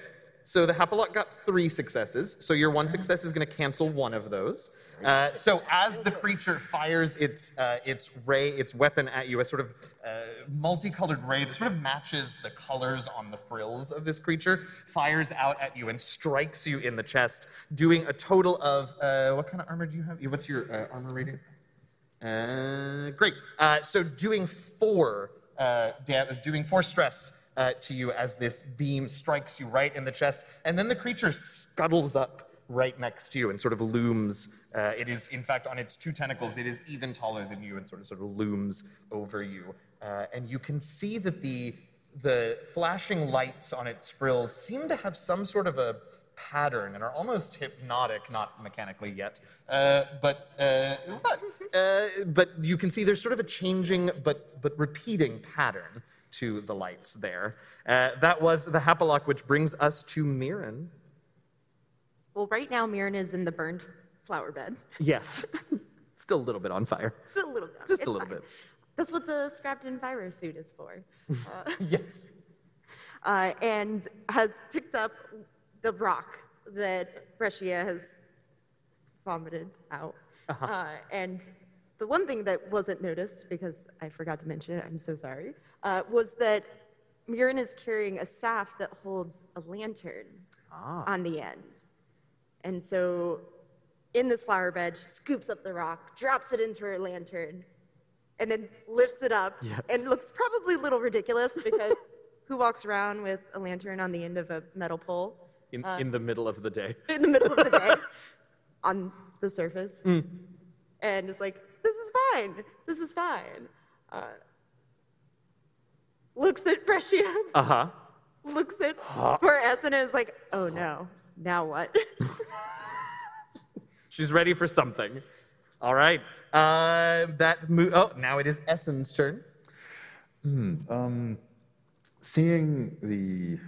So the Hapalock got three successes. So your one success is going to cancel one of those. Uh, so as the creature fires its uh, its ray, its weapon at you, a sort of uh, multicolored ray that sort of matches the colors on the frills of this creature, fires out at you and strikes you in the chest, doing a total of uh, what kind of armor do you have? What's your uh, armor rating? Uh, great. So doing four, da- doing four stress uh, to you as this beam strikes you right in the chest, and then the creature scuttles up right next to you and sort of looms. Uh, it is, in fact, on its two tentacles, it is even taller than you and sort of sort of looms over you. Uh, and you can see that the the flashing lights on its frills seem to have some sort of a pattern and are almost hypnotic, not mechanically yet. Uh, but, uh, but, uh, but you can see there's sort of a changing but, but repeating pattern to the lights there. Uh, that was the Hapalock, which brings us to Mirren. Well, right now, Mirren is in the burned flower bed. Yes. Still a little bit on fire. Still a little bit. Just It's a little fine. bit. That's what the strapped-in fire suit is for. Uh, Yes. uh, and has picked up the rock that Brescia has vomited out. Uh-huh. Uh, and the one thing that wasn't noticed, because I forgot to mention it, I'm so sorry, uh, was that Mirren is carrying a staff that holds a lantern Ah. on the end. And so in this flower bed, she scoops up the rock, drops it into her lantern, and then lifts it up Yes. and looks probably a little ridiculous because who walks around with a lantern on the end of a metal pole In, Uh, in the middle of the day. in the middle of the day on the surface? And is like, this is fine, this is fine. Uh, looks at Brescia, Uh huh. looks at poor Essen and is like, oh no, now what? She's ready for something. All right. Uh, that mo- oh, now it is Essen's turn. Um, seeing the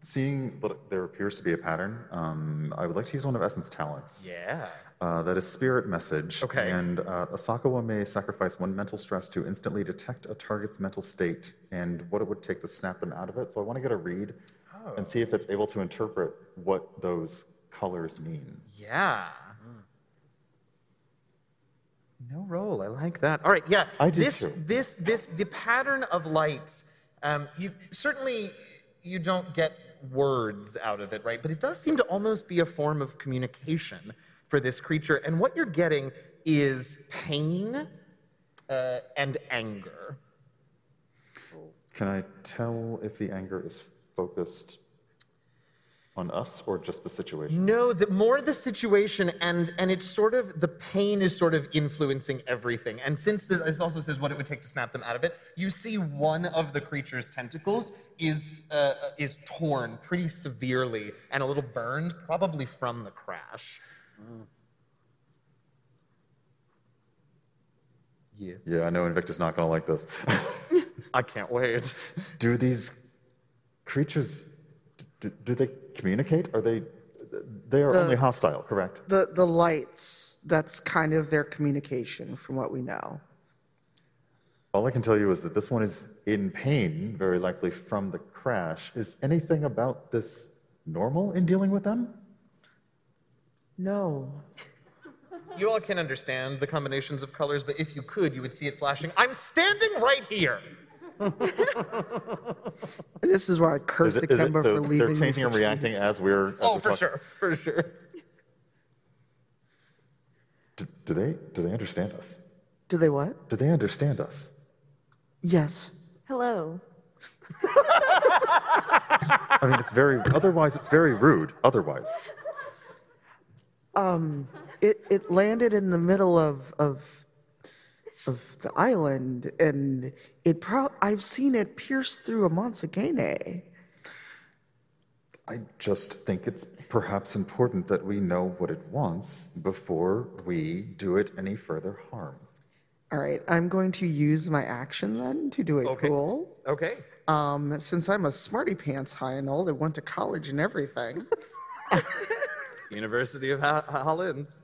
seeing that there appears to be a pattern, um, I would like to use one of Essen's talents. Yeah. Uh, that is Spirit Message. Okay. And uh, Asakawa may sacrifice one mental stress to instantly detect a target's mental state and what it would take to snap them out of it. So I want to get a read and see if it's able to interpret what those colors mean. Yeah. No roll. I like that. All right. Yeah. I do this, too. This, this, the pattern of lights. Um, you certainly you don't get words out of it, right? But it does seem to almost be a form of communication for this creature. And what you're getting is pain uh, and anger. Can I tell if the anger is focused on us or just the situation? No, the more the situation and and it's sort of the pain is sort of influencing everything. And since this, this also says what it would take to snap them out of it, you see one of the creature's tentacles is uh, is torn pretty severely and a little burned, probably from the crash. Yes. Yeah, I know Invicta's not going to like this. I can't wait. do these creatures do, do they communicate? Are they they are The- only hostile, correct? The the lights, that's kind of their communication from what we know. All I can tell you is that this one is in pain, very likely from the crash. Is anything about this normal in dealing with them? No. You all can understand the combinations of colors, but if you could, you would see it flashing. I'm standing right here. This is why I Is it, the is it Kemba so for leaving. they're me changing for and reacting cheese. as we're as Oh, we're for talking? sure, for sure. Do, do they do they understand us? Do they what? Do they understand us? Yes. Hello. I mean, it's very. Otherwise, it's very rude. Otherwise, It it landed in the middle of of of the island, and it pro. I've seen it pierce through a Mansagene. I just think it's perhaps important that we know what it wants before we do it any further harm. All right, I'm going to use my action then to do a Okay. cool. Okay. Um, since I'm a smarty pants high and all that went to college and everything. University of Hollins.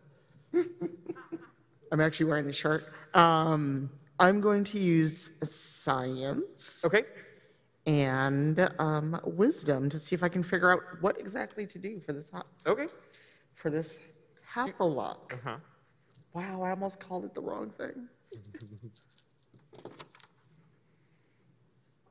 I'm actually wearing the shirt. Um, I'm going to use science Okay. and um, wisdom to see if I can figure out what exactly to do for this Okay. for this hapalock. Uh-huh. Wow, I almost called it the wrong thing.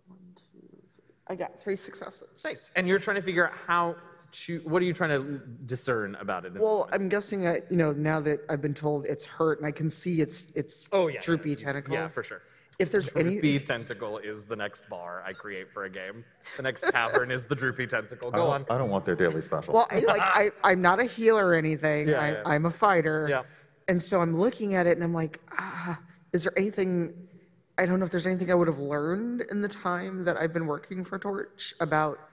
One, two, three. I got three successes. Nice. And you're trying to figure out how to. What are you trying to discern about it? Well, I'm guessing that you know now that I've been told it's hurt and I can see its its oh yeah. droopy yeah. tentacle. Yeah, for sure. If there's any, Droopy tentacle is the next bar I create for a game. The next tavern is the droopy tentacle. Go don't, on. I don't want their daily special. Well, I, like I, I'm not a healer or anything. Yeah, I, yeah. I'm a fighter. Yeah. And so I'm looking at it and I'm like, ah, is there anything? I don't know if there's anything I would have learned in the time that I've been working for Torch about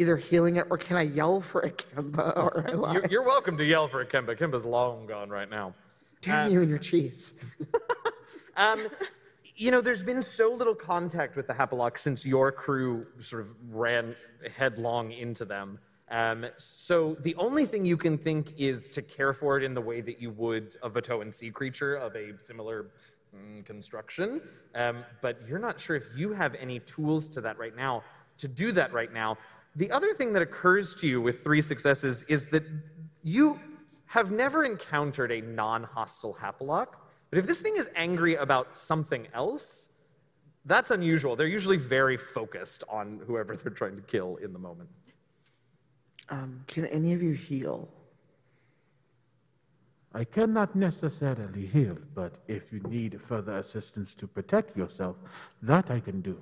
either healing it or can I yell for a Kemba or I lie? You're, you're welcome to yell for a Kemba. Kemba's long gone right now. Damn you and your cheese. Um, you know, there's been so little contact with the Hapalock since your crew sort of ran headlong into them. Um, so the only thing you can think is to care for it in the way that you would a Vatoan sea creature of a similar mm, construction. Um, but you're not sure if you have any tools to that right now, to do that right now. The other thing that occurs to you with three successes is that you have never encountered a non-hostile Hapalock. But if this thing is angry about something else, that's unusual. They're usually very focused on whoever they're trying to kill in the moment. Um, can any of you heal? I cannot necessarily heal, but if you need further assistance to protect yourself, that I can do.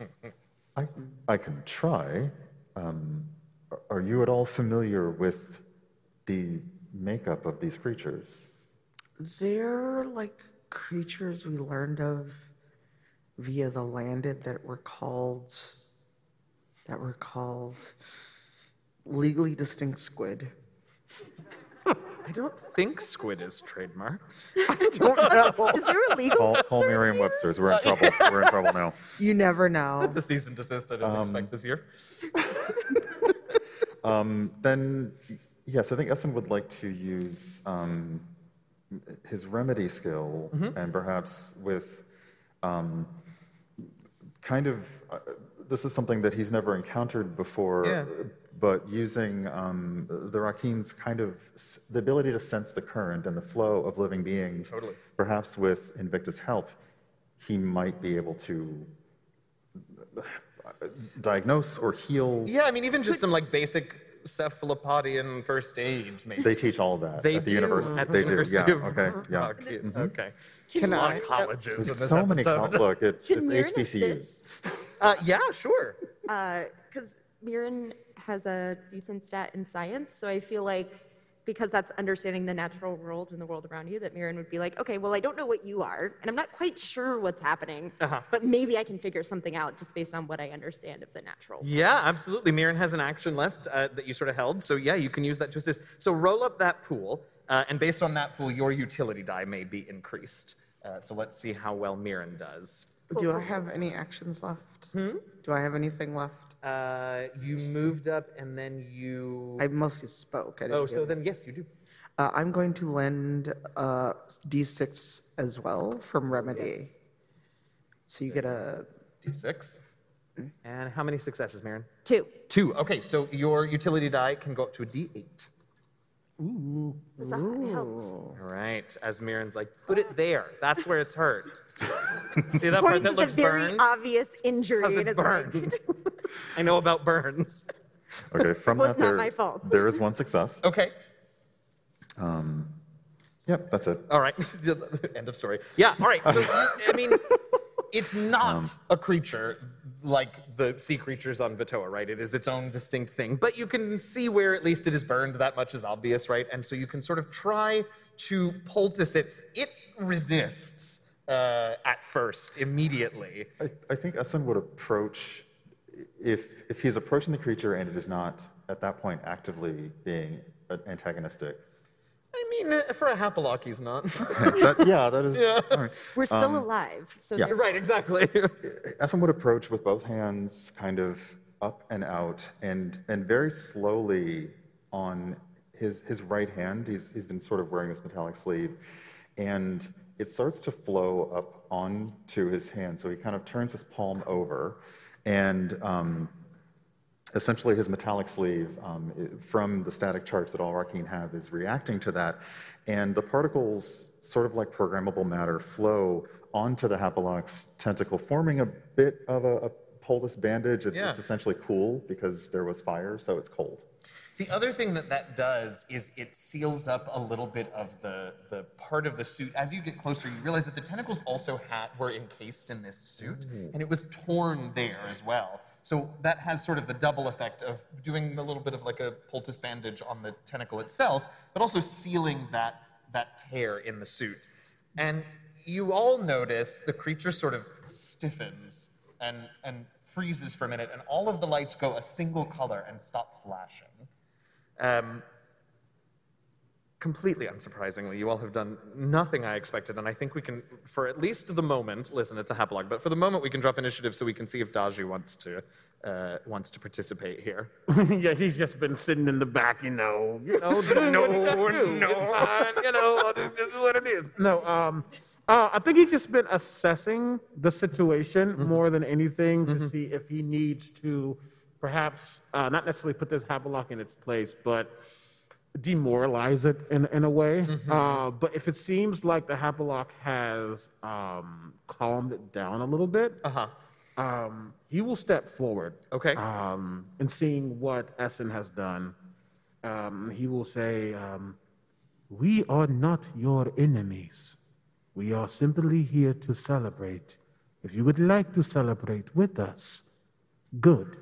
I, I can try. Um, are- you at all familiar with the makeup of these creatures? They're like creatures we learned of via the landed that were called that were called legally distinct squid. I don't think squid is trademark. I don't know. Is there a legal? Call, call Merriam-Webster's. We're in trouble. We're in trouble now. You never know. That's a cease and desist I didn't expect this year. Um, then, yes, I think Essen would like to use um, his remedy skill Mm-hmm. and perhaps with um, kind of uh, this is something that he's never encountered before. Yeah. But using um, the Rakeen's kind of s- the ability to sense the current and the flow of living beings, Totally. perhaps with Invicta's help, he might be able to uh, diagnose or heal. Yeah, I mean, even just some like basic cephalopodian first aid, maybe. They teach all of that They at the do university. at the they University do. Yeah. Okay. Yeah. Rock. Okay. Can a lot I- of colleges There's in this so many. episode. col- Look, it's Can it's Mirren HBCUs. assist? Uh, yeah, sure. Because Mirren has a decent stat in science, so I feel like because that's understanding the natural world and the world around you, that Mirren would be like, okay, well, I don't know what you are, and I'm not quite sure what's happening, Uh-huh. but maybe I can figure something out just based on what I understand of the natural. Yeah, absolutely. Mirren has an action left uh, that you sort of held, so yeah, you can use that to assist. So roll up that pool, uh, and based on that pool, your utility die may be increased. Uh, so let's see how well Mirren does. Do I have any actions left? Hmm? Do I have anything left? Uh, you moved up, and then you. I mostly spoke. I didn't oh, do so then yes, you do. Uh, I'm going to lend uh, D6 as well from Remedy. So you get a. D6. And how many successes, Mirren? Two. Two. Okay, so your utility die can go up to a D8. So it helped. All right, as Mirren's like, put it there. That's where it's hurt. See that part Points that at the looks very burned? obvious injury. Because and it's is like, burned. I know about burns. Okay, from Was that not there, my fault. there is one success. Okay. Um, yep, that's it. All right. End of story. Yeah. All right. So I mean, it's not a creature like the sea creatures on Vatoa, right? It is its own distinct thing. But you can see where at least it is burned. That much is obvious, right? And so you can sort of try to poultice it. It resists uh, at first, immediately. I, I think Essen would approach if if he's approaching the creature and it is not at that point actively being antagonistic. I mean, uh, for a Hapalock, he's not. That, yeah, that is. all right. We're still alive. So yeah. there- right. Exactly. Essen would approach with both hands kind of up and out and and very slowly on his his right hand he's he's been sort of wearing this metallic sleeve and it starts to flow up onto his hand so he kind of turns his palm over and um, essentially his metallic sleeve um, from the static charge that all Rakeen have is reacting to that. And the particles, sort of like programmable matter, flow onto the Hapalox tentacle, forming a bit of a, a poultice bandage. It's, Yeah. it's essentially cool because there was fire, so it's cold. The other thing that that does is it seals up a little bit of the, the part of the suit. As you get closer, you realize that the tentacles also had, were encased in this suit, and it was torn there as well. So that has sort of the double effect of doing a little bit of like a poultice bandage on the tentacle itself, but also sealing that, that tear in the suit. And you all notice the creature sort of stiffens and, and freezes for a minute, and all of the lights go a single color and stop flashing. Um, completely unsurprisingly, you all have done nothing I expected, and I think we can, for at least the moment, listen, it's a hapalog, but for the moment, we can drop initiative so we can see if Daji wants to uh, wants to participate here. yeah, he's just been sitting in the back, you know, you know, no, no, you know, this is what it is. No, um, uh, I think he's just been assessing the situation more than anything to see if he needs to, perhaps, uh, not necessarily put this Havelock in its place, but demoralize it in, in a way. Uh, but if it seems like the Havelock has um, calmed it down a little bit, Uh huh. um, he will step forward. Okay. Um, and seeing what Essen has done, um, he will say, um, We are not your enemies. We are simply here to celebrate. If you would like to celebrate with us, good.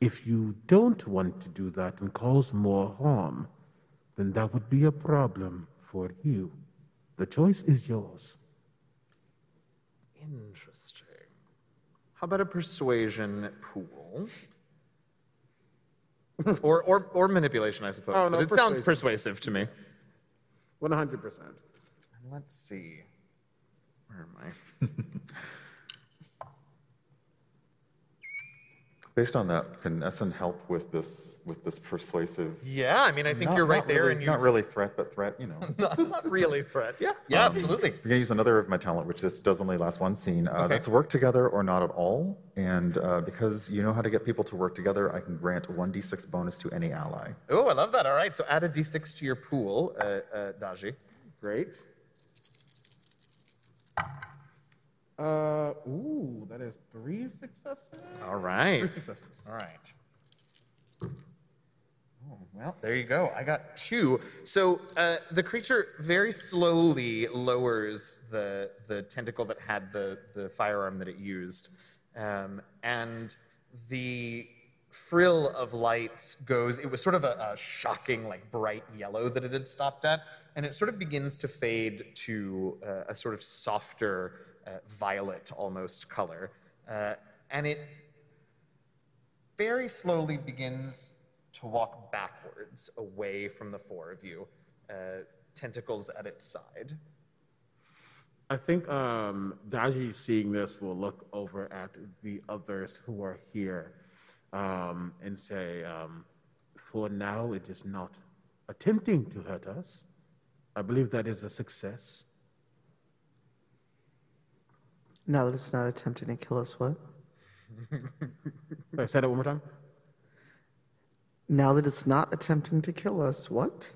If you don't want to do that and cause more harm, then that would be a problem for you. The choice is yours. Interesting. How about a persuasion pool? or, or, or manipulation, I suppose. Oh, no, but it sounds persuasive to me. 100%. Let's see. Where am I? Based on that, can Essen help with this with this persuasive? Yeah, I mean, I think not- you're right there, really- and you're not really threat, but threat. You know, not, not really threat. Yeah, yeah, absolutely. I'm gonna use another of my talent, which this does only last one scene. Uh, Okay. That's work together or not at all. And uh, because you know how to get people to work together, I can grant 1d6 bonus to any ally. Oh, I love that. All right, so add a d6 to your pool, uh, uh, Daji. Great. Uh, ooh, that is three successes. All right. Three successes. All right. Oh, well, there you go. I got two. So uh, the creature very slowly lowers the the tentacle that had the the firearm that it used, um, and the frill of light goes. It was sort of a, a shocking, like bright yellow that it had stopped at, and it sort of begins to fade to uh, a sort of softer violet almost color, uh, and it very slowly begins to walk backwards away from the four of you, uh, tentacles at its side. I think um, Daji, seeing this, will look over at the others who are here um, and say, um, For now, it is not attempting to hurt us. I believe that is a success. Now that it's not attempting to kill us, what? Wait, say that one more time. Now that it's not attempting to kill us, what?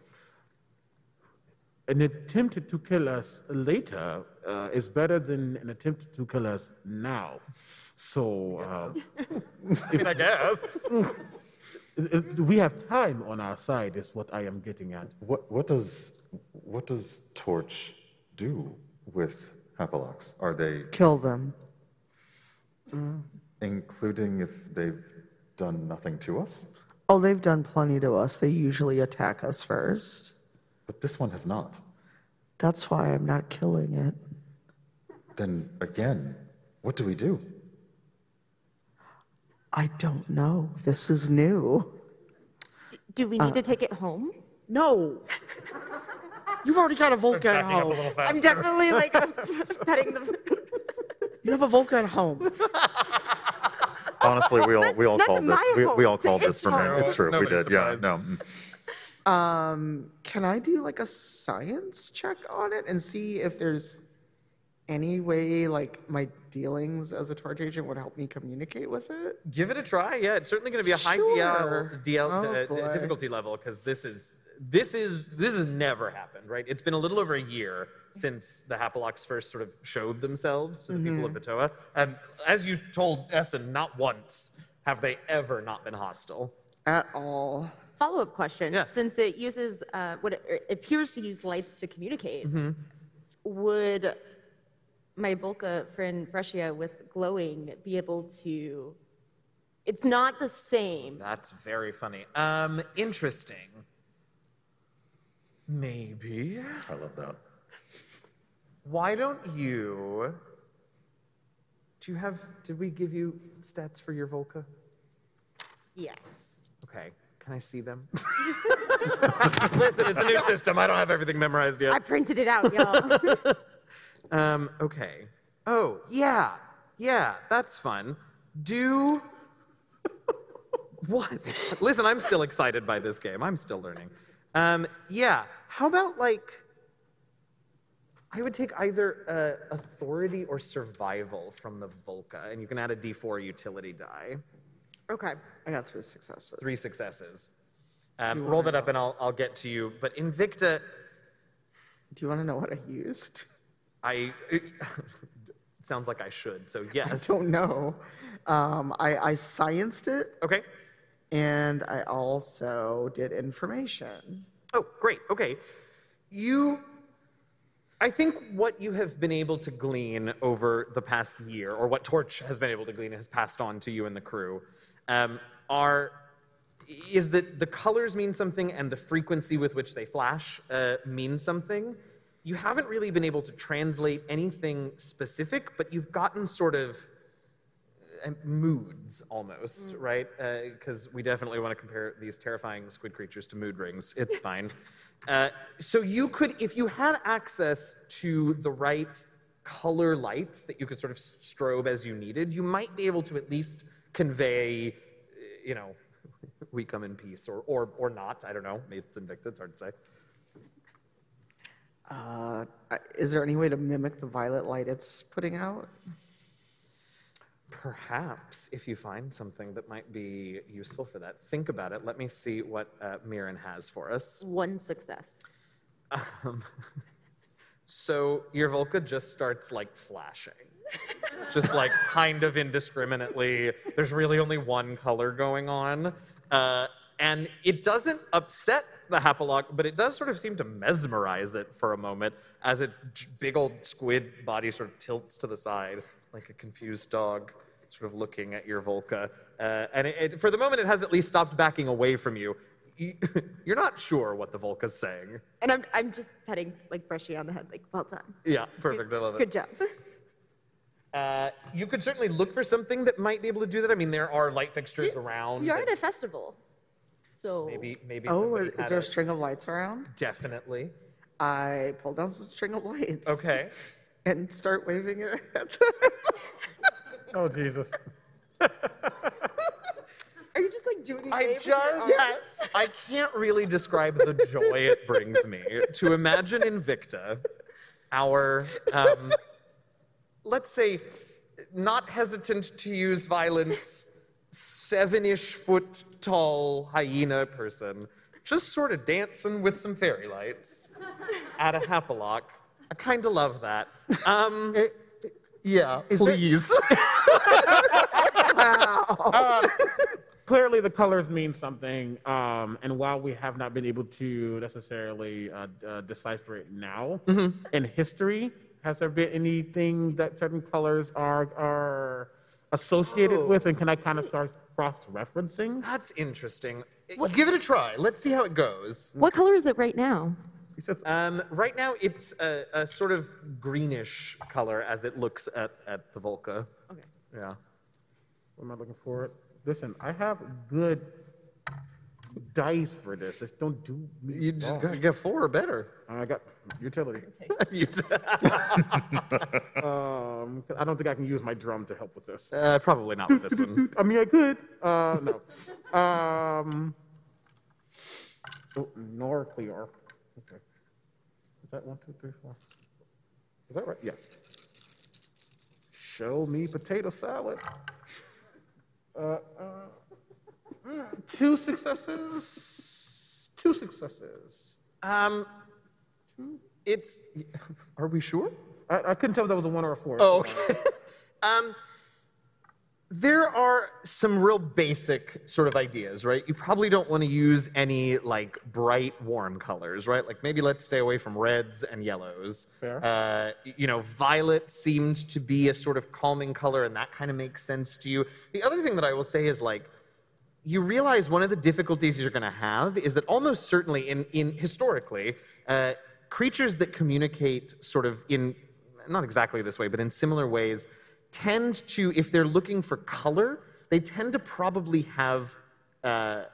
An attempt to kill us later uh, is better than an attempt to kill us now. So uh, I mean, I guess. we have time on our side, is what I am getting at. What what does what does Torch do with Hapalox? Are they Kill them. Mm. including if they've done nothing to us? Oh, they've done plenty to us. They usually attack us first. But this one has not. That's why I'm not killing it. Then again, what do we do? I don't know. This is new. Do we need to uh. take it home? No. You've already got a Volca at Backing up home. I'm definitely like petting the. You have a Volca at home. Honestly, we all we all Not called this. my We, we all home. called this It's for me. true. It's true. We Nobody's did. Yeah. No. mm. Um, can I do like a science check on it and see if there's any way like my dealings as a torch agent would help me communicate with it? Give it a try. Yeah, it's certainly going to be a high Sure. DL, DL Oh, uh, boy. difficulty level because this is this is this has never happened, right? It's been a little over a year since the Hapalox first sort of showed themselves to the people Mm-hmm. of Vatoa, and as you told Essen, not once have they ever not been hostile. At all. Follow up question. Yeah. Since it uses uh, what it, it appears to use lights to communicate, Mm-hmm. would my Volca friend Brescia with glowing be able to? It's not the same. That's very funny. Um, interesting. Maybe. I love that. Why don't you? Do you have? Did we give you stats for your Volca? Yes. Okay. Can I see them? Listen, it's a new system. I don't have everything memorized yet. I printed it out, y'all. Um, okay. Oh, yeah. Yeah, that's fun. Do. What? Listen, I'm still excited by this game. I'm still learning. Um, yeah. How about, like. I would take either uh, authority or survival from the Volca, and you can add a d4 utility die. okay. I got three successes. Three successes. Um, roll that up and I'll, I'll get to you. But Invicta, Do you want to know what I used? I. It sounds like I should, so yes. I don't know. Um, I, I scienced it Okay. And I also did information. Oh, great. Okay. You. I think what you have been able to glean over the past year, or what Torch has been able to glean, has passed on to you and the crew, um, are is that the colors mean something and the frequency with which they flash uh, means something. You haven't really been able to translate anything specific, but you've gotten sort of moods almost, right? Because we definitely want to compare these terrifying squid creatures to mood rings. It's fine. Uh, so you could, if you had access to the right color lights that you could sort of strobe as you needed, you might be able to at least convey you know, we come in peace or, or, or not. I don't know. Maybe it's Invicta. It's hard to say. Uh, is there any way to mimic the violet light it's putting out? Perhaps if you find something that might be useful for that, think about it. Let me see what uh, Mirren has for us. One success. Um, so your Volca just starts like flashing, just like kind of indiscriminately. There's really only one color going on, uh, and it doesn't upset the Hapalok, but it does sort of seem to mesmerize it for a moment as its big old squid body sort of tilts to the side like a confused dog, sort of looking at your Volca. Uh, and it, it, for the moment, it has at least stopped backing away from you. You- You're not sure what the Volca's saying. And I'm, I'm just petting, like, Brushy on the head, like, well done. Yeah, perfect. I love it. Good job. Uh, you could certainly look for something that might be able to do that. I mean, there are light fixtures around. You're at a festival. So maybe, maybe. Oh, is, is there a a- string of lights around? Definitely. I pull down some string of lights. Okay. And start waving it at Oh Jesus. are you just like doing I waves with your just, arms? I can't really describe the joy it brings me to imagine Invicta, our, um, let's say, not hesitant to use violence, seven-ish foot tall hyena person, just sort of dancing with some fairy lights at a Hapalock. I kind of love that. Um, yeah, please. Clearly, the colors mean something, um, and while we have not been able to necessarily uh, uh, decipher it now, in history, has there been anything that certain colors are are associated Oh. with, and can I kind of start cross-referencing? That's interesting. Give it a try. Let's see how it goes. What color is it right now? It's just, Um, right now, it's a, a sort of greenish color as it looks at, at the Volca. Okay. Yeah. what am I looking for? Listen, I have good dice for this. Just don't do me You just wrong. gotta get four or better. I got utility. You Um, I don't think I can use my drum to help with this. uh, probably not with this one. I mean, I could. Uh, no. Um, oh, nor clear. Okay. Is that one, two, three, four? Is that right? Yes. Show me potato salad. Uh, uh, mm, two successes. Two successes. Um, it's. Are we sure? I, I couldn't tell if that was a one or a four. Oh, okay. um, there are some real basic sort of ideas, right? You probably don't want to use any like bright, warm colors, right? Like maybe let's stay away from reds and yellows. Fair. Uh, you know, violet seemed to be a sort of calming color, and that kind of makes sense to you. The other thing that I will say is like, you realize one of the difficulties you're going to have is that almost certainly in, in historically uh, creatures that communicate sort of in not exactly this way but in similar ways tend to if they're looking for color they tend to probably have uh,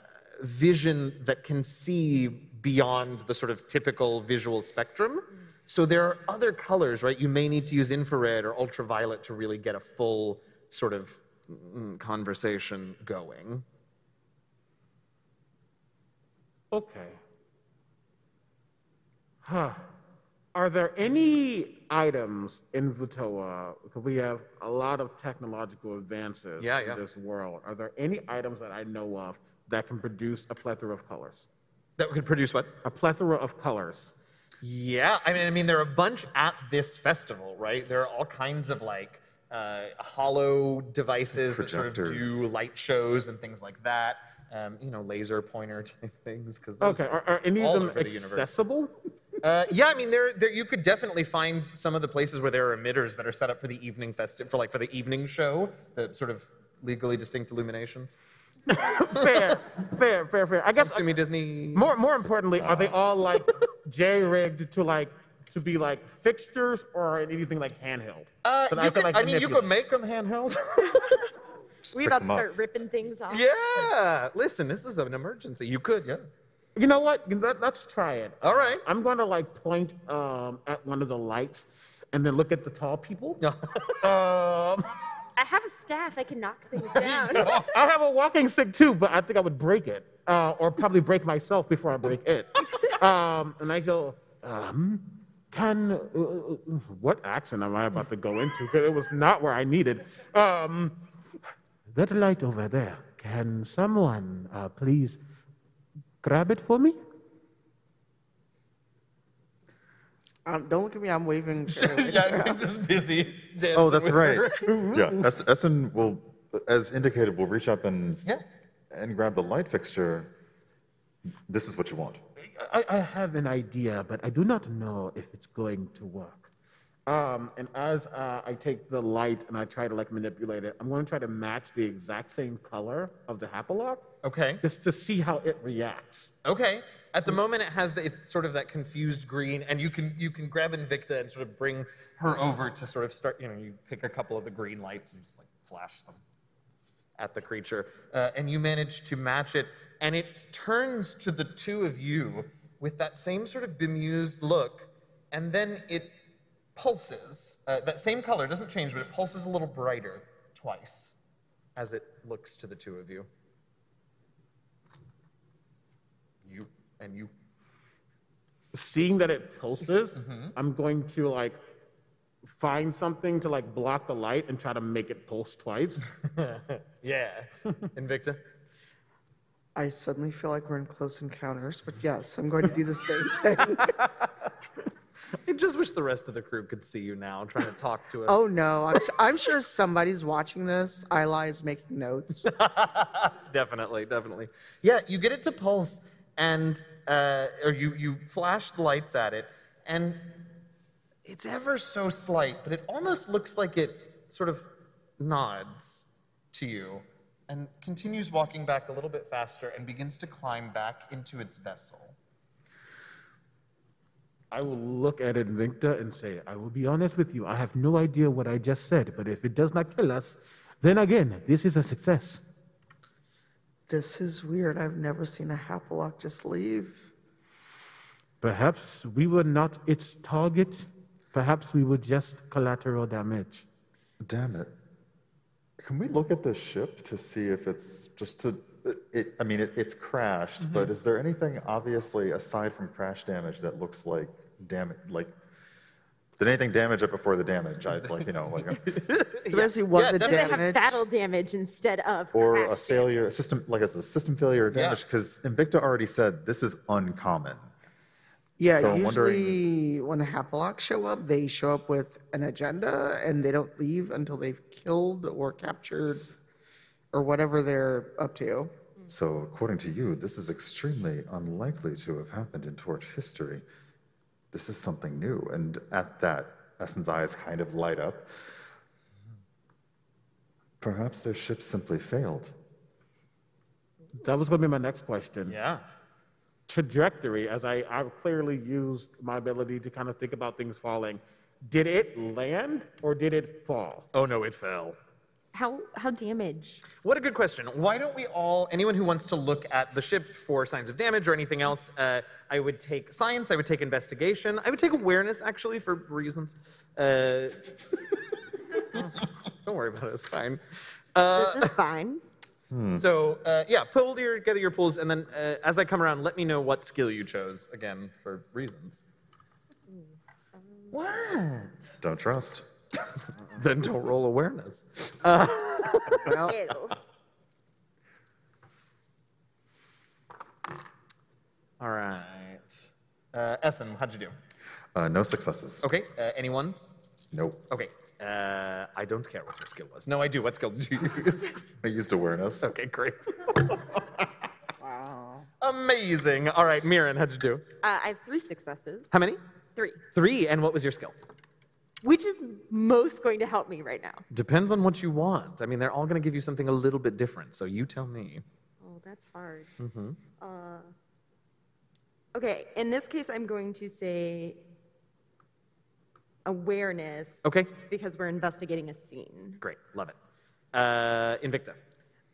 vision that can see beyond the sort of typical visual spectrum so there are other colors right you may need to use infrared or ultraviolet to really get a full sort of mm, conversation going Okay. Huh. Are there any items in Vatoa? Because we have a lot of technological advances Yeah, in yeah. this world. Are there any items that I know of that can produce a plethora of colors? That could produce what? A plethora of colors. Yeah, I mean, I mean, there are a bunch at this festival, right? There are all kinds of like uh, hollow devices that sort of do light shows and things like that. Um, you know, laser pointer type things. Because Okay. Are, are any of them accessible? universe. Accessible? Uh, yeah, I mean, there, there, you could definitely find some of the places where there are emitters that are set up for the evening festive, for like for the evening show, the sort of legally distinct illuminations. fair, fair, fair, fair. I guess Sue me, Disney. More, more importantly, are they all like J-rigged to like to be like fixtures or anything like handheld? Uh, So that you can, could, I mean, you could make them handheld. We about to start ripping things off. yeah, listen, this is an emergency. You could, yeah. You know what? Let, us try it. All right. I'm going to like point um, at one of the lights and then look at the tall people. um, I have a staff. I can knock things down. I have a walking stick too, but I think I would break it, uh, or probably break myself before I break it. Um, and I go, um, can uh, uh, what accent am I about to go into? Because it was not where I needed. Um, that light over there. Can someone uh, please grab it for me? Um, don't look at me. I'm waving. yeah, I'm just busy. dancing Oh, that's right. yeah, Es- Essen will, as indicated, will reach up and Yeah. and grab the light fixture. This is what you want. I, I have an idea, but I do not know if it's going to work. Um, and as uh, I take the light and I try to like manipulate it, I'm going to try to match the exact same color of the Hapalock Okay. just to see how it reacts. Okay. At the moment, it has the, it's sort of that confused green, and you can you can grab Invicta and sort of bring her over to sort of start. You know, you pick a couple of the green lights and just like flash them at the creature, uh, and you manage to match it, and it turns to the two of you with that same sort of bemused look, and then it pulses. Uh, that same color doesn't change, but it pulses a little brighter twice as it looks to the two of you. You and you. Seeing that it pulses, mm-hmm. I'm going to like find something to like block the light and try to make it pulse twice. Yeah. Invicta. I suddenly feel like we're in close encounters, but yes, I'm going to do the same thing. I just wish the rest of the crew could see you now trying to talk to us. oh no, I'm, su- I'm sure somebody's watching this. Isla is making notes. definitely, definitely. Yeah, you get it to pulse, and uh, or you you flash the lights at it, and it's ever so slight, but it almost looks like it sort of nods to you and continues walking back a little bit faster and begins to climb back into its vessel. I will look at Invicta and say, I will be honest with you. I have no idea what I just said, but if it does not kill us, then again, this is a success. This is weird. I've never seen a Hapalock just leave. Perhaps we were not its target. Perhaps we were just collateral damage. Damn it. Can we look at the ship to see if it's just to. It, I mean, it, it's crashed, but mm-hmm. is there anything obviously aside from crash damage that looks like damage? Like, did anything damage it before the damage? I like, you know, like, a, So basically, what Yeah, the does Does it have damage? battle damage instead of or a crash failure, a system, like it's a system failure or damage. Because Invicta already said this is uncommon. Yeah, So I'm wondering- usually when Hapalocks show up, they show up with an agenda and they don't leave until they've killed or captured or whatever they're up to. So, according to you, this is extremely unlikely to have happened in Torch history. This is something new. And at that, Essen's eyes kind of light up. Perhaps their ship simply failed. That was going to be my next question. Yeah. Trajectory, as I, I clearly used my ability to kind of think about things falling. Did it land or did it fall? Oh no, it fell. How how damaged? What a good question. Why don't we all, anyone who wants to look at the ship for signs of damage or anything else, uh, I would take science, I would take investigation, I would take awareness actually for reasons. Uh, don't worry about it, it's fine. Uh, This is fine. so, uh, yeah, pull your, together your pools, and then uh, as I come around, let me know what skill you chose, again, for reasons. What? Don't trust. Then don't roll awareness. Well, All right. Uh, Essen, how'd you do? Uh, no successes. Okay, uh, any ones? Nope. Okay. Uh, I don't care what your skill was. No, I do. What skill did you use? I used awareness. okay, great. wow. Amazing. All right, Mirren, how'd you do? Uh, I have three successes. How many? Three. Three. And what was your skill? Which is most going to help me right now? Depends on what you want. I mean, they're all going to give you something a little bit different. So you tell me. Oh, that's hard. Mm-hmm. Uh, okay, in this case, I'm going to say awareness. Okay, Because we're investigating a scene. great. Love it. Uh, Invicta.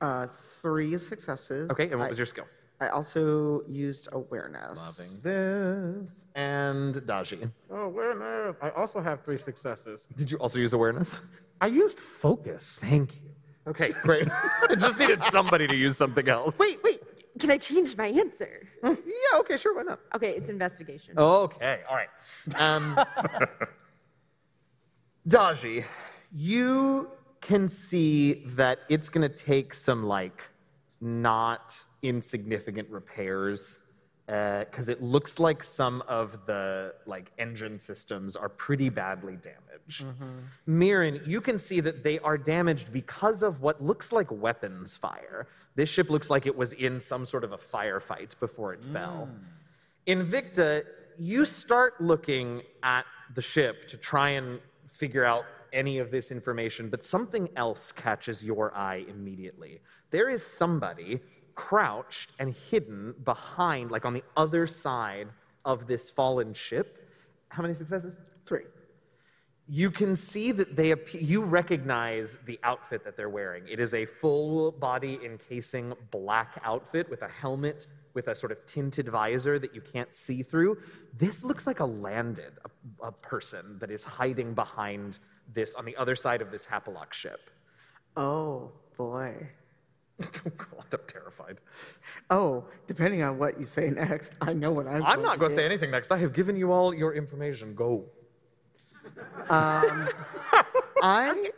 Uh, three successes. Okay, and what I- was your skill? I also used awareness. Loving this. And Daji. Oh, awareness. I also have three successes. Did you also use awareness? I used focus. Thank you. Okay, great. I just needed somebody to use something else. Wait, wait. Can I change my answer? Yeah, okay, sure, why not? Okay, it's investigation. Okay, all right. Um, Daji, you can see that it's going to take some like not insignificant repairs uh, because it looks like some of the like engine systems are pretty badly damaged. Mm-hmm. Mirren, you can see that they are damaged because of what looks like weapons fire. This ship looks like it was in some sort of a firefight before it fell. Mm. Invicta, you start looking at the ship to try and figure out any of this information, but something else catches your eye immediately. There is somebody crouched and hidden behind, like on the other side of this fallen ship. How many successes? Three. you can see that they appear, you recognize the outfit that they're wearing. It is a full body encasing black outfit with a helmet with a sort of tinted visor that you can't see through. This looks like a landed a, a person that is hiding behind this on the other side of this Hapalok ship. Oh boy. Oh God, I'm terrified. Oh, depending on what you say next, I know what I'm. I'm not going to say anything next. I have given you all your information. Go. Um, I,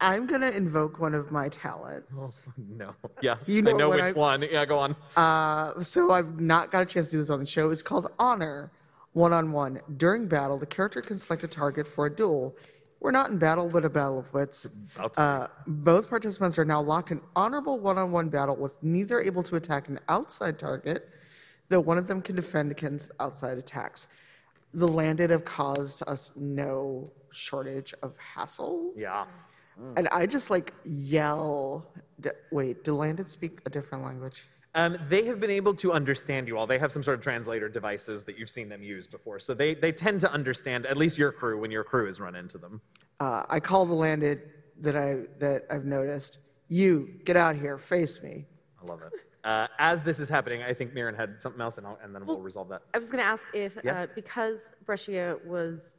I'm gonna invoke one of my talents. Oh, No. Yeah. You I know know what which I- one. Yeah, go on. Uh, so I've not got a chance to do this on the show. It's called Honor, one on one. During battle, the character can select a target for a duel. We're not in battle, but a battle of wits. About to be. Uh, both participants are now locked in honorable one on one battle with neither able to attack an outside target, though one of them can defend against outside attacks. The landed have caused us no shortage of hassle. yeah. And I just like yell. D- wait, do landed speak a different language? Um, they have been able to understand you all. They have some sort of translator devices that you've seen them use before. So they, they tend to understand at least your crew when your crew has run into them. uh, I call the landed that I that I've noticed. You get out here, face me. I love it. Uh, as this is happening, I think Mirren had something else, and, I'll, and then we'll resolve that. I was going to ask if, Yeah. uh, because Brescia was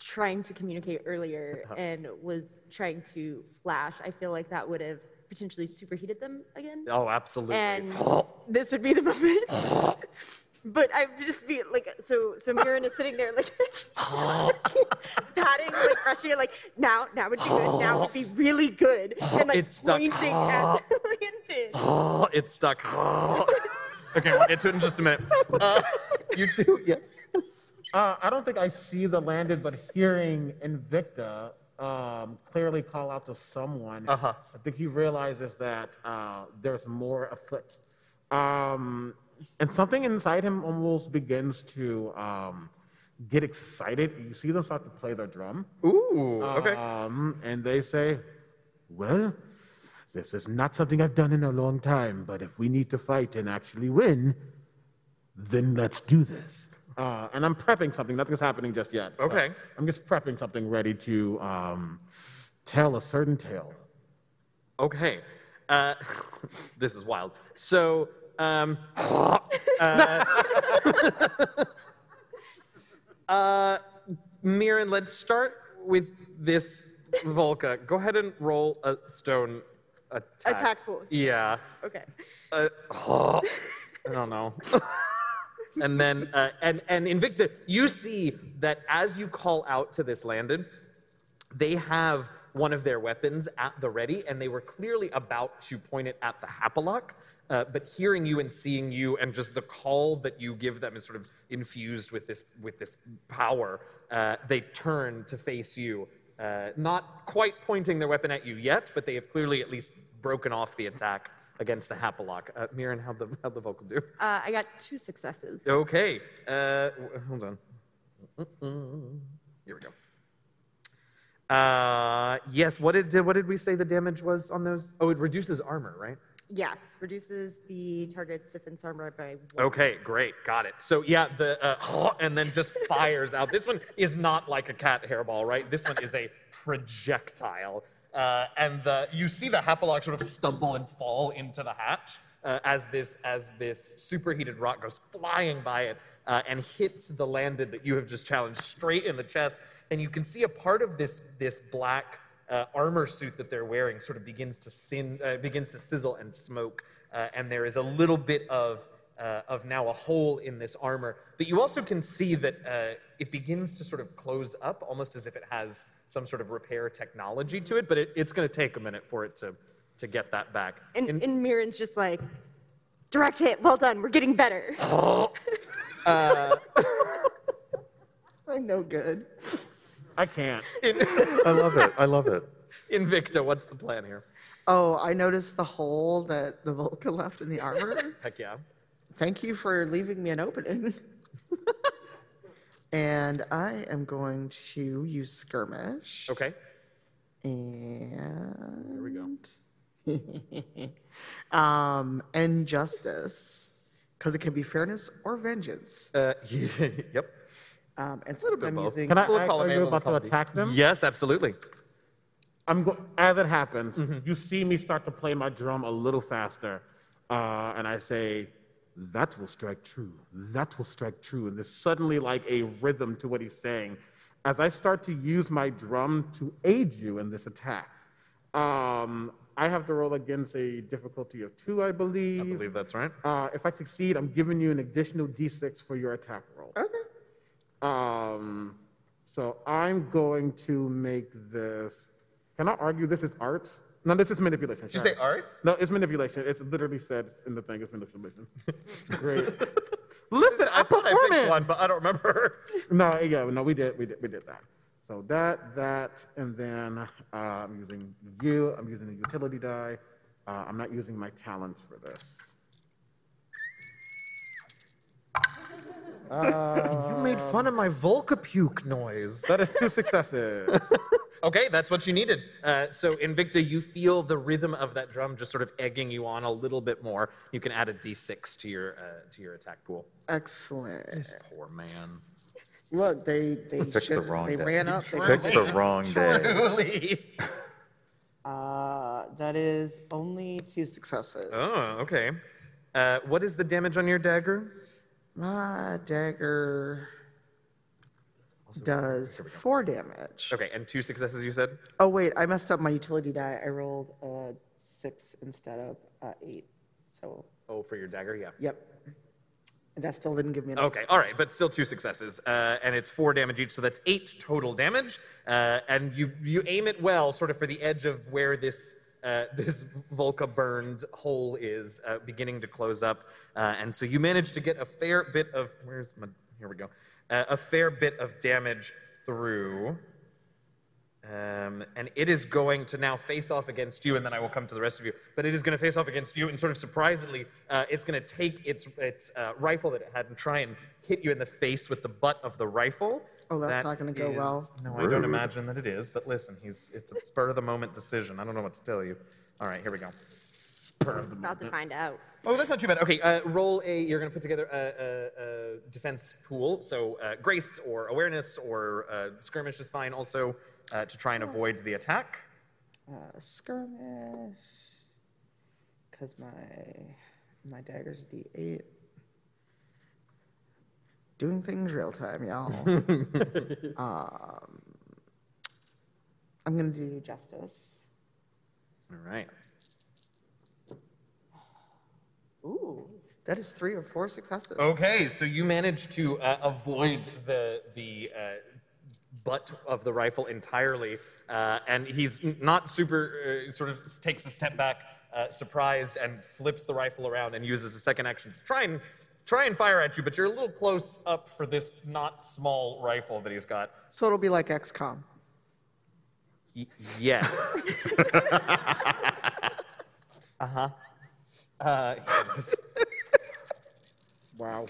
trying to communicate earlier Uh-huh. and was trying to flash, I feel like that would have potentially superheated them again. Oh, absolutely. And this would be the moment. but I would just be like, so, so Mirren is sitting there like patting like Brescia, like now, now would be good. Now would be really good, and like It's stuck. pointing at Landon. Oh, it's stuck. okay, we'll get to it in just a minute. Uh, you too? Yes. Uh, I don't think I see the landed, but hearing Invicta um, clearly call out to someone, Uh-huh. I think he realizes that uh, there's more afoot. Um, and something inside him almost begins to um, get excited. You see them start to play their drum. Ooh, okay. Um, and they say, Well, this is not something I've done in a long time, but if we need to fight and actually win, then let's do this. Uh, and I'm prepping something. Nothing's happening just yet. Okay. I'm just prepping something ready to um, tell a certain tale. Okay. Uh, this is wild. So, um, uh, uh, Mirren, let's start with this Volca. Go ahead and roll a stone attack. Attack pool. Yeah. Okay. Uh, I don't know. And then, uh, and and Invicta, you see that as you call out to this Landon, they have one of their weapons at the ready, and they were clearly about to point it at the Hapalok. Uh, but hearing you and seeing you, and just the call that you give them is sort of infused with this with this power. Uh, they turn to face you, uh, not quite pointing their weapon at you yet, but they have clearly at least broken off the attack against the Hapalok. Uh, Mirren, how'd the how'd the Volca do? Uh, I got two successes. Okay, uh, hold on. Mm-mm. Here we go. Uh, yes. What did what did we say the damage was on those? Oh, it reduces armor, right? Yes, reduces the target's defense armor by one. Okay, great, got it. So yeah, the uh, and then just fires out. This one is not like a cat hairball, right? This one is a projectile, uh, and the you see the Hapalok sort of stumble and fall into the hatch. uh, as this as this superheated rock goes flying by it uh, and hits the landed that you have just challenged straight in the chest. And you can see a part of this this black uh, armor suit that they're wearing sort of begins to sin, uh, begins to sizzle and smoke, uh, and there is a little bit of of now a hole in this armor. But you also can see that it begins to sort of close up, almost as if it has some sort of repair technology to it. But it, it's going to take a minute for it to to get that back. And, In- and Mirren's just like, direct hit, well done, we're getting better. Uh, I'm no good. I can't. I love it. I love it. Invicta, what's the plan here? Oh, I noticed the hole that the Vulcan left in the armor. Heck yeah. Thank you for leaving me an opening. And I am going to use skirmish. Okay. And Here we go. um, and justice, because it can be fairness or vengeance. Uh, yep. Um, and little since bit I'm both. using Can I? Little I column are you about to attack them? Yes, absolutely. I'm go- as it happens, you see me start to play my drum a little faster, uh, and I say, "That will strike true. That will strike true." And there's suddenly like a rhythm to what he's saying. As I start to use my drum to aid you in this attack, um, I have to roll against a difficulty of two, I believe. I believe that's right. Uh, if I succeed, I'm giving you an additional d6 for your attack roll. Okay. Um, so I'm going to make this. Can I argue this is arts? No, this is manipulation. Did you say art? No, it's manipulation. It's literally said in the thing. It's manipulation. Great. Listen, I, I thought I picked one, but I don't remember. No, yeah, no, we did, we did, we did that. So that, that, and then uh, I'm using you. I'm using the utility die. Uh, I'm not using my talents for this. You made fun of my Volcapuke noise. That is two successes. Okay, that's what you needed. Uh, so, Invicta, you feel the rhythm of that drum just sort of egging you on a little bit more. You can add a d6 to your uh, to your attack pool. Excellent. This poor man. Look, they they Picked the wrong they day. ran up. They Picked the wrong day. Truly. Uh, that is only two successes. Oh, okay. Uh, what is the damage on your dagger? My dagger does four damage. Okay, and two successes you said? Oh wait, I messed up my utility die. I rolled uh, six instead of uh, eight. So Oh, for your dagger, yeah. yep, and that still didn't give me an. Okay, all right, but still two successes, uh, and it's four damage each, so that's eight total damage. Uh, and you you aim it well, sort of for the edge of where this uh, this Volca burned hole is uh, beginning to close up, uh, and so you manage to get a fair bit of where's my here we go, uh, a fair bit of damage through. Um, and it is going to now face off against you, and then I will come to the rest of you. But it is going to face off against you, and sort of surprisingly, uh, it's going to take its its uh, rifle that it had and try and hit you in the face with the butt of the rifle. Oh, that's That not gonna go is- well. No, I don't imagine that it is. But listen, he's it's a spur of the moment decision. I don't know what to tell you. All right, here we go. Spur of the About to find out. Oh, that's not too bad. Okay, uh, roll a. You're going to put together a, a, a defense pool. So uh, grace or awareness or uh, skirmish is fine. Also, uh, to try and avoid the attack. Uh, skirmish, because my my dagger's D eight. Doing things real time, y'all. um, I'm gonna do justice. All right. Ooh, that is three or four successes. Okay, so you managed to uh, avoid the the uh, butt of the rifle entirely, uh, and he's not super. Uh, sort of takes a step back, uh, surprised, and flips the rifle around and uses a second action to try and try and fire at you. But you're a little close up for this not small rifle that he's got. So it'll be like XCOM. Y- yes. uh-huh. Uh yes. wow.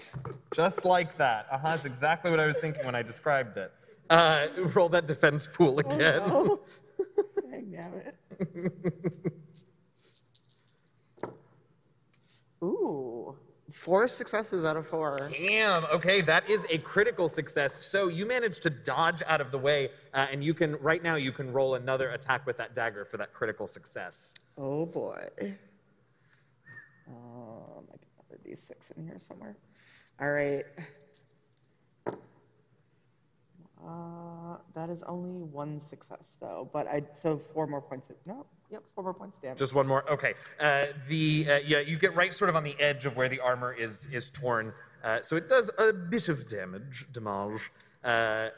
Just like that. Uh huh. That's exactly what I was thinking when I described it. Uh, roll that defense pool again. Oh, Damn it. Ooh, four successes out of four. Damn. Okay, that is a critical success. So you managed to dodge out of the way, uh, and you can right now you can roll another attack with that dagger for that critical success. Oh boy. Um, I can have a D6 in here somewhere. All right. Uh, that is only one success though, but I so four more points. Of, no, yep, four more points damage. Just one more. Okay. Uh, the uh, yeah, you get right sort of on the edge of where the armor is is torn, uh, so it does a bit of damage. Damage. Uh,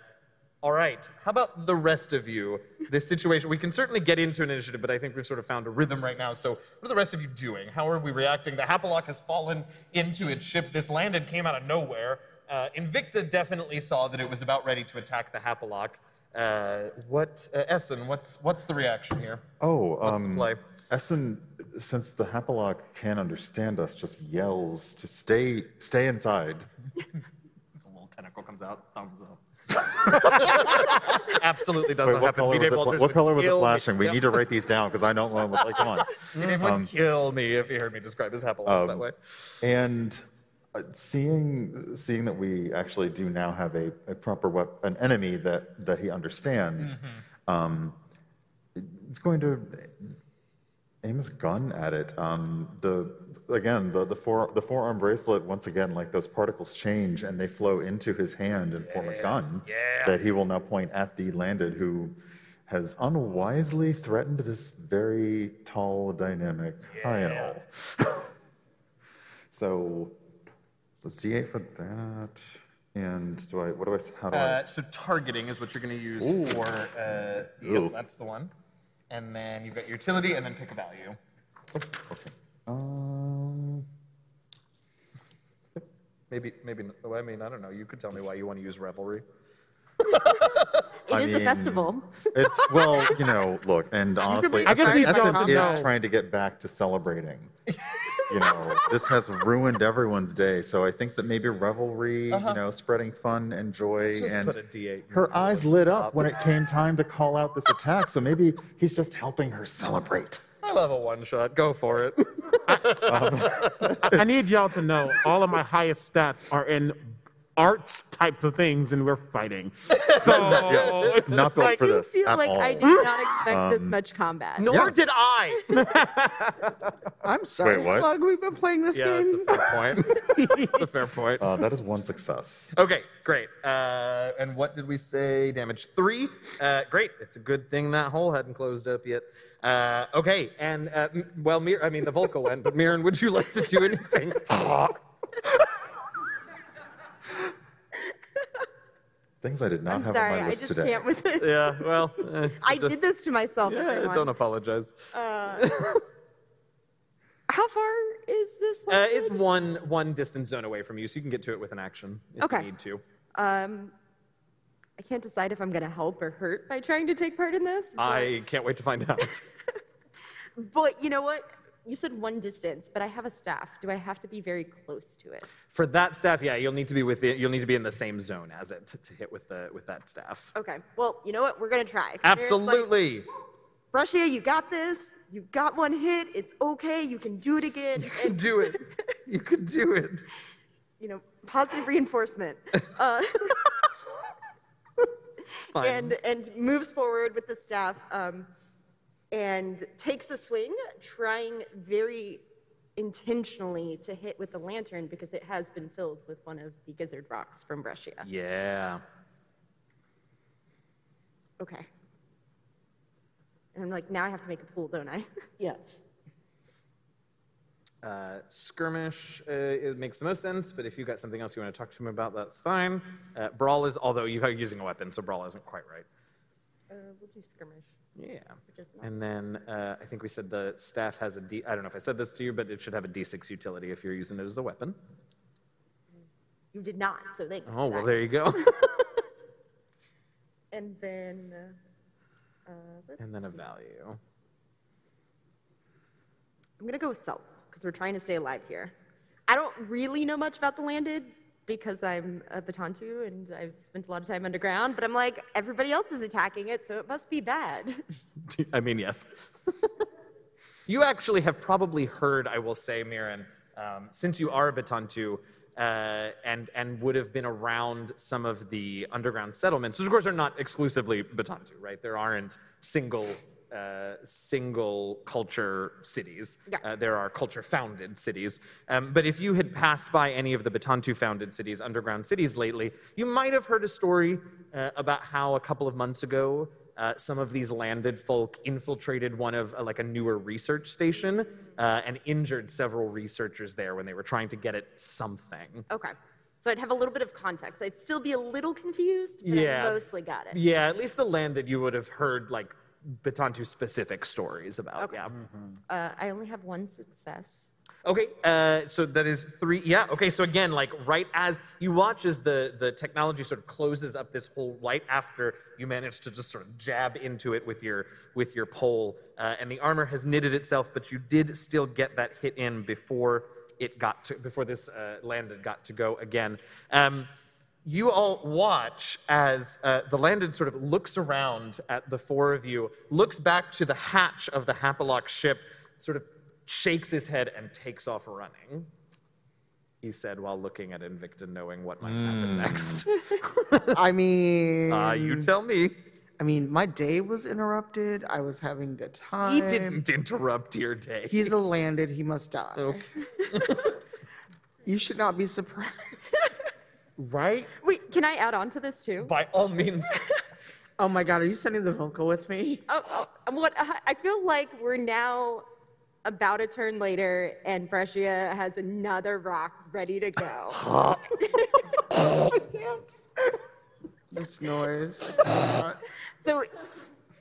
all right. How about the rest of you? This situation, we can certainly get into an initiative, but I think we've sort of found a rhythm right now. So, what are the rest of you doing? How are we reacting? The Hapalock has fallen into its ship. This landed came out of nowhere. Uh, Invicta definitely saw that it was about ready to attack the Hapalock. Uh, what, uh, Essen? What's what's the reaction here? Oh, What's the um, play? Essen, since the Hapalock can't understand us, just yells to stay stay inside. A little tentacle comes out, thumbs up. Absolutely doesn't Wait, what happen. color was it? What color was it kill me. flashing? We Yep. need to write these down because I don't know. Like, come on. B-Day would kill me if he heard me describe his Hapalocks that Um, way. And seeing seeing that we actually do now have a, a proper an enemy that that he understands, Mm-hmm. um, it's going to aim his gun at it. Um, the again the the fore, the forearm bracelet once again like those particles change and they flow into his hand and form a gun yeah. that he will now point at the landed who has unwisely threatened this very tall dynamic Hyle. so let's D8 for that. And do I, what do I, how do Uh, so targeting is what you're going to use for. Uh, yep, Ooh. that's the one. And then you've got your utility, and then pick a value. I, okay. Um, Maybe, maybe. oh, I mean, I don't know. You could tell me why you want to use revelry. It I is a mean, festival. It's, well, you know, look, and honestly, I guess Essen, we Essen don't is know. trying to get back to celebrating. you know, this has ruined everyone's day. So I think that maybe revelry, you know, spreading fun and joy, Uh-huh. Just and put a D8. her eyes lit up when it came time to call out this attack. So maybe he's just helping her celebrate. I love a one shot. Go for it. I, I need y'all to know all of my highest stats are in arts type of things, and we're fighting. So Yeah, it's not built like- for I do this feel at like all. I did not expect this Um, much combat. Nor Yeah. did I. I'm sorry, Wait, what? how long we've been playing this yeah, game? it's a fair point. it's a fair point. Uh, that is one success. Okay, great. Uh, and what did we say? Damage three. Uh, great. It's a good thing that hole hadn't closed up yet. Uh, okay, and uh, m- well, Mir- I mean the Volca went, but Mirren, would you like to do anything? Things I did not I'm have sorry, on my I list just today. can't with it. yeah, well, uh, I just- did this to myself, Yeah, everyone. don't apologize. Uh, how far is this? Uh, landed? it's one one distance zone away from you, so you can get to it with an action if Okay. you need to. Um, I can't decide if I'm going to help or hurt by trying to take part in this. but- I can't wait to find out. But you know what? You said one distance, but I have a staff. Do I have to be very close to it? For that staff, yeah, you'll need to be within, you'll need to be in the same zone as it to, to hit with the with that staff. Okay. Well, you know what? We're gonna try. Mirren's like, Absolutely. Brescia, you got this. You got one hit. It's okay. You can do it again. You can do it. You can do it. You know, positive reinforcement. Uh, It's fine. and and moves forward with the staff um, and takes a swing, trying very intentionally to hit with the lantern because it has been filled with one of the gizzard rocks from Brescia. yeah. Okay. And I'm like, now I have to make a pool, don't I? Yes. Uh, skirmish uh, it makes the most sense, but if you've got something else you want to talk to him about, that's fine. Uh, brawl is, although you're using a weapon, so brawl isn't quite right. Uh, we'll do skirmish. Yeah. Which is not- And then uh, I think we said the staff has a D. I don't know if I said this to you, but it should have a D6 utility if you're using it as a weapon. You did not, so thanks. Oh for well, that. there you go. And then. Uh, let's and then a see. value. I'm gonna go with self because we're trying to stay alive here. I don't really know much about the landed because I'm a Batantu and I've spent a lot of time underground. But I'm like, everybody else is attacking it, so it must be bad. I mean, yes. you actually have probably heard, I will say, Mirren, um, since you are a Batantu, uh, and and would have been around some of the underground settlements, which of course are not exclusively Batantu, right? There aren't single uh, single culture cities. Yeah. Uh, there are culture founded cities. Um, but if you had passed by any of the Batantu founded cities, underground cities lately, you might have heard a story uh, about how a couple of months ago, uh, some of these landed folk infiltrated one of uh, like a newer research station uh, and injured several researchers there when they were trying to get at something. Okay. So I'd have a little bit of context. I'd still be a little confused, but Yeah. I mostly got it. Yeah, at least the landed you would have heard like Batantu specific stories about. Okay. Yeah. Uh, I only have one success. Okay, uh, so that is three. Yeah. Okay, so again, like right as you watch as the the technology sort of closes up this hole, right after you manage to just sort of jab into it with your with your pole, uh, and the armor has knitted itself, but you did still get that hit in before it got to before this uh, landed got to go again. Um, you all watch as uh, the landed sort of looks around at the four of you, looks back to the hatch of the Hapalock ship, sort of shakes his head and takes off running. He said while looking at Invicta, knowing what might happen next. I mean, Uh, you tell me. I mean, my day was interrupted. I was having a good time. He didn't interrupt your day. He's a landed. He must die. Okay. You should not be surprised. Right? Wait, can I add on to this too? By all means. oh my God, are you sending the Volca with me? Oh, oh, um, what I feel like we're now about a turn later, and Brescia has another rock ready to go. This noise. so,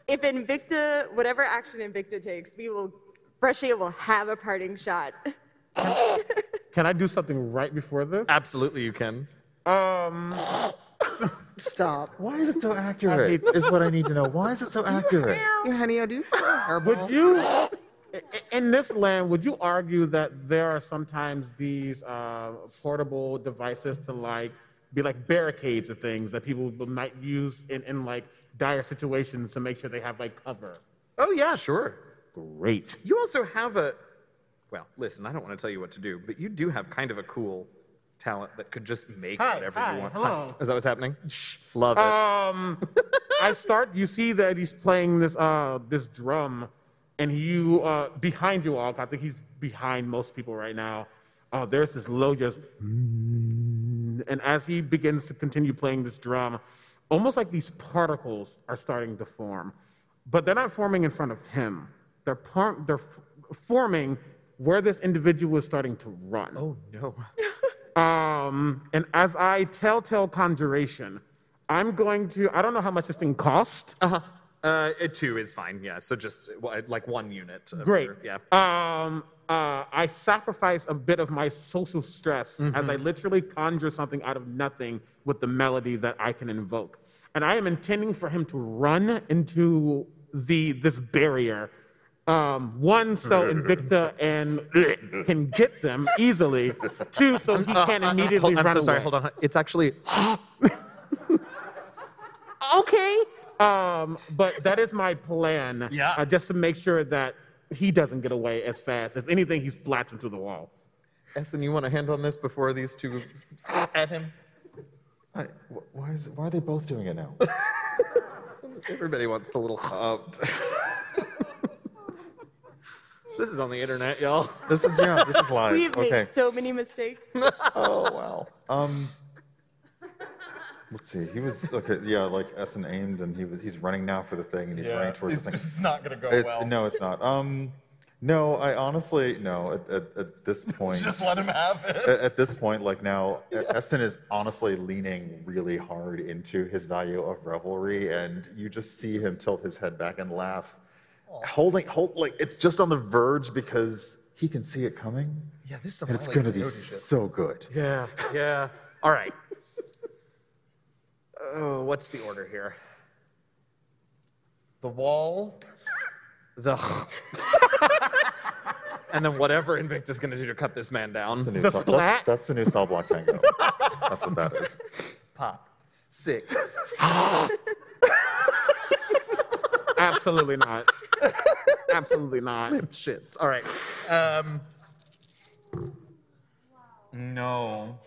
if Invicta, whatever action Invicta takes, we will, Brescia will have a parting shot. Can I do something right before this? Absolutely, you can. Um, Stop. Why is it so accurate? hate- Is what I need to know. Why is it so accurate? Yeah, honey, I do. would you, i- i- in this land, would you argue that there are sometimes these uh, portable devices to like be like barricades or things that people might use in, in like dire situations to make sure they have like cover? Oh yeah, sure. Great. You also have a. Well, listen, I don't want to tell you what to do, but you do have kind of a cool talent that could just make Hi, whatever hi, you want. hello. Is that what's happening? Love it. Um, I start. You see that he's playing this uh this drum, and you uh behind you all. I think he's behind most people right now. Uh, there's this low just, and as he begins to continue playing this drum, almost like these particles are starting to form, but they're not forming in front of him. They're par- they're f- forming where this individual is starting to run. oh no. Um, and as I telltale conjuration, I'm going to, I don't know how much this thing cost. Uh-huh. Uh, a two is fine. Yeah. So just like one unit. Great. your- yeah. Um, uh, I sacrifice a bit of my social stress as I literally conjure something out of nothing with the melody that I can invoke. And I am intending for him to run into the this barrier. Um, one, so Invicta and can get them easily. Two, so he can not immediately Hold- I'm run so sorry. away. Hold on. It's actually. okay. Um, but that is my plan. Yeah. Uh, just to make sure that he doesn't get away as fast. If anything, he splats into the wall. Essen, you want to hand on this before these two at him? I, wh- why is why are they both doing it now? Everybody wants a little. uh, This is on the internet, y'all. this is yeah. This is live. We've okay. made so many mistakes. Oh wow. Um. Let's see. He was okay. Yeah, like Essen aimed, and he was he's running now for the thing, and he's running towards the thing. It's not gonna go It's, No, it's not. Um, no, I honestly no. At, at, at this point, just let him have it. at, at this point, like now, Essen is honestly leaning really hard into his value of revelry, and you just see him tilt his head back and laugh, holding, hold like it's just on the verge because he can see it coming, Yeah, this is some and it's E. gonna be so good. Yeah, yeah. All right. Oh, what's the order here? The wall, the, and then whatever Invicta's is going to do to cut this man down. That's the new, The cell, splat? that's, that's the new cell block tango. that's what that is. Pop. Six. Absolutely not. Absolutely not. Shits. All right. Um, no.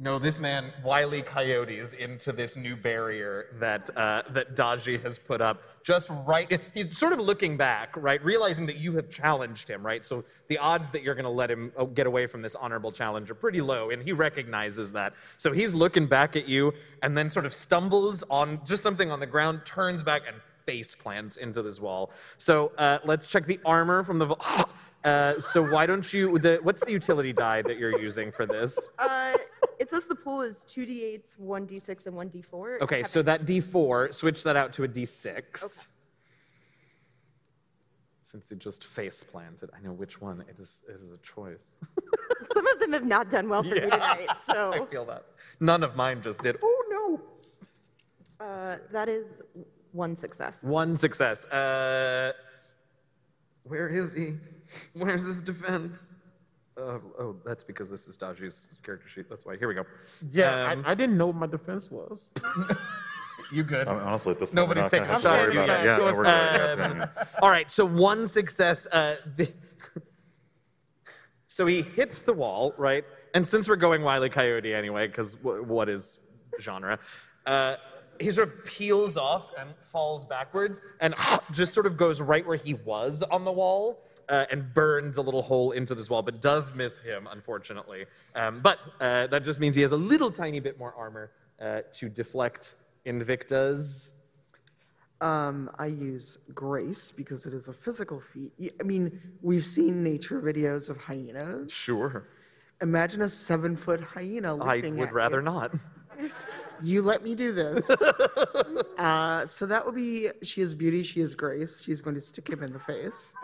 No, this man wily coyotes into this new barrier that uh, that Daji has put up. Just right, he's sort of looking back, right, realizing that you have challenged him, right. So the odds that you're going to let him uh, get away from this honorable challenge are pretty low, and he recognizes that. So he's looking back at you, and then sort of stumbles on just something on the ground, turns back, and face plants into this wall. So uh, let's check the armor from the. vo- Uh, so why don't you? The, what's the utility die that you're using for this? Uh, it says the pool is 2d8s, 1d6, and 1d4. Okay, so that D4, switch that out to a D6. Since it just face planted, I know which one. It is, it is a choice. Some of them have not done well for me tonight, so. I feel that. None of mine just did. Oh no. uh, that is one success. One success. Uh, where is he? Where's his defense? Uh, oh, that's because this is Daji's character sheet. That's why. Here we go. Yeah, Um, I, I didn't know what my defense was. You good? I mean, honestly, at this point, Nobody's we're not taking gonna a have to shot. about it. Yeah, Yeah, so we're good. Yeah, it's um, fine, yeah. All right, so one success. Uh, the, so he hits the wall, right? And since we're going Wile E. Coyote anyway, because w- what is genre? He sort of peels off and falls backwards and just sort of goes right where he was on the wall uh, and burns a little hole into this wall, but does miss him, unfortunately. Um, but uh, that just means he has a little tiny bit more armor uh, to deflect Invicta's. Um, I use grace because it is a physical feat. I mean, we've seen nature videos of hyenas. Sure. Imagine a seven foot hyena I would at rather you. not. You let me do this. uh, so that will be she is beauty, she is grace. She's going to stick him in the face.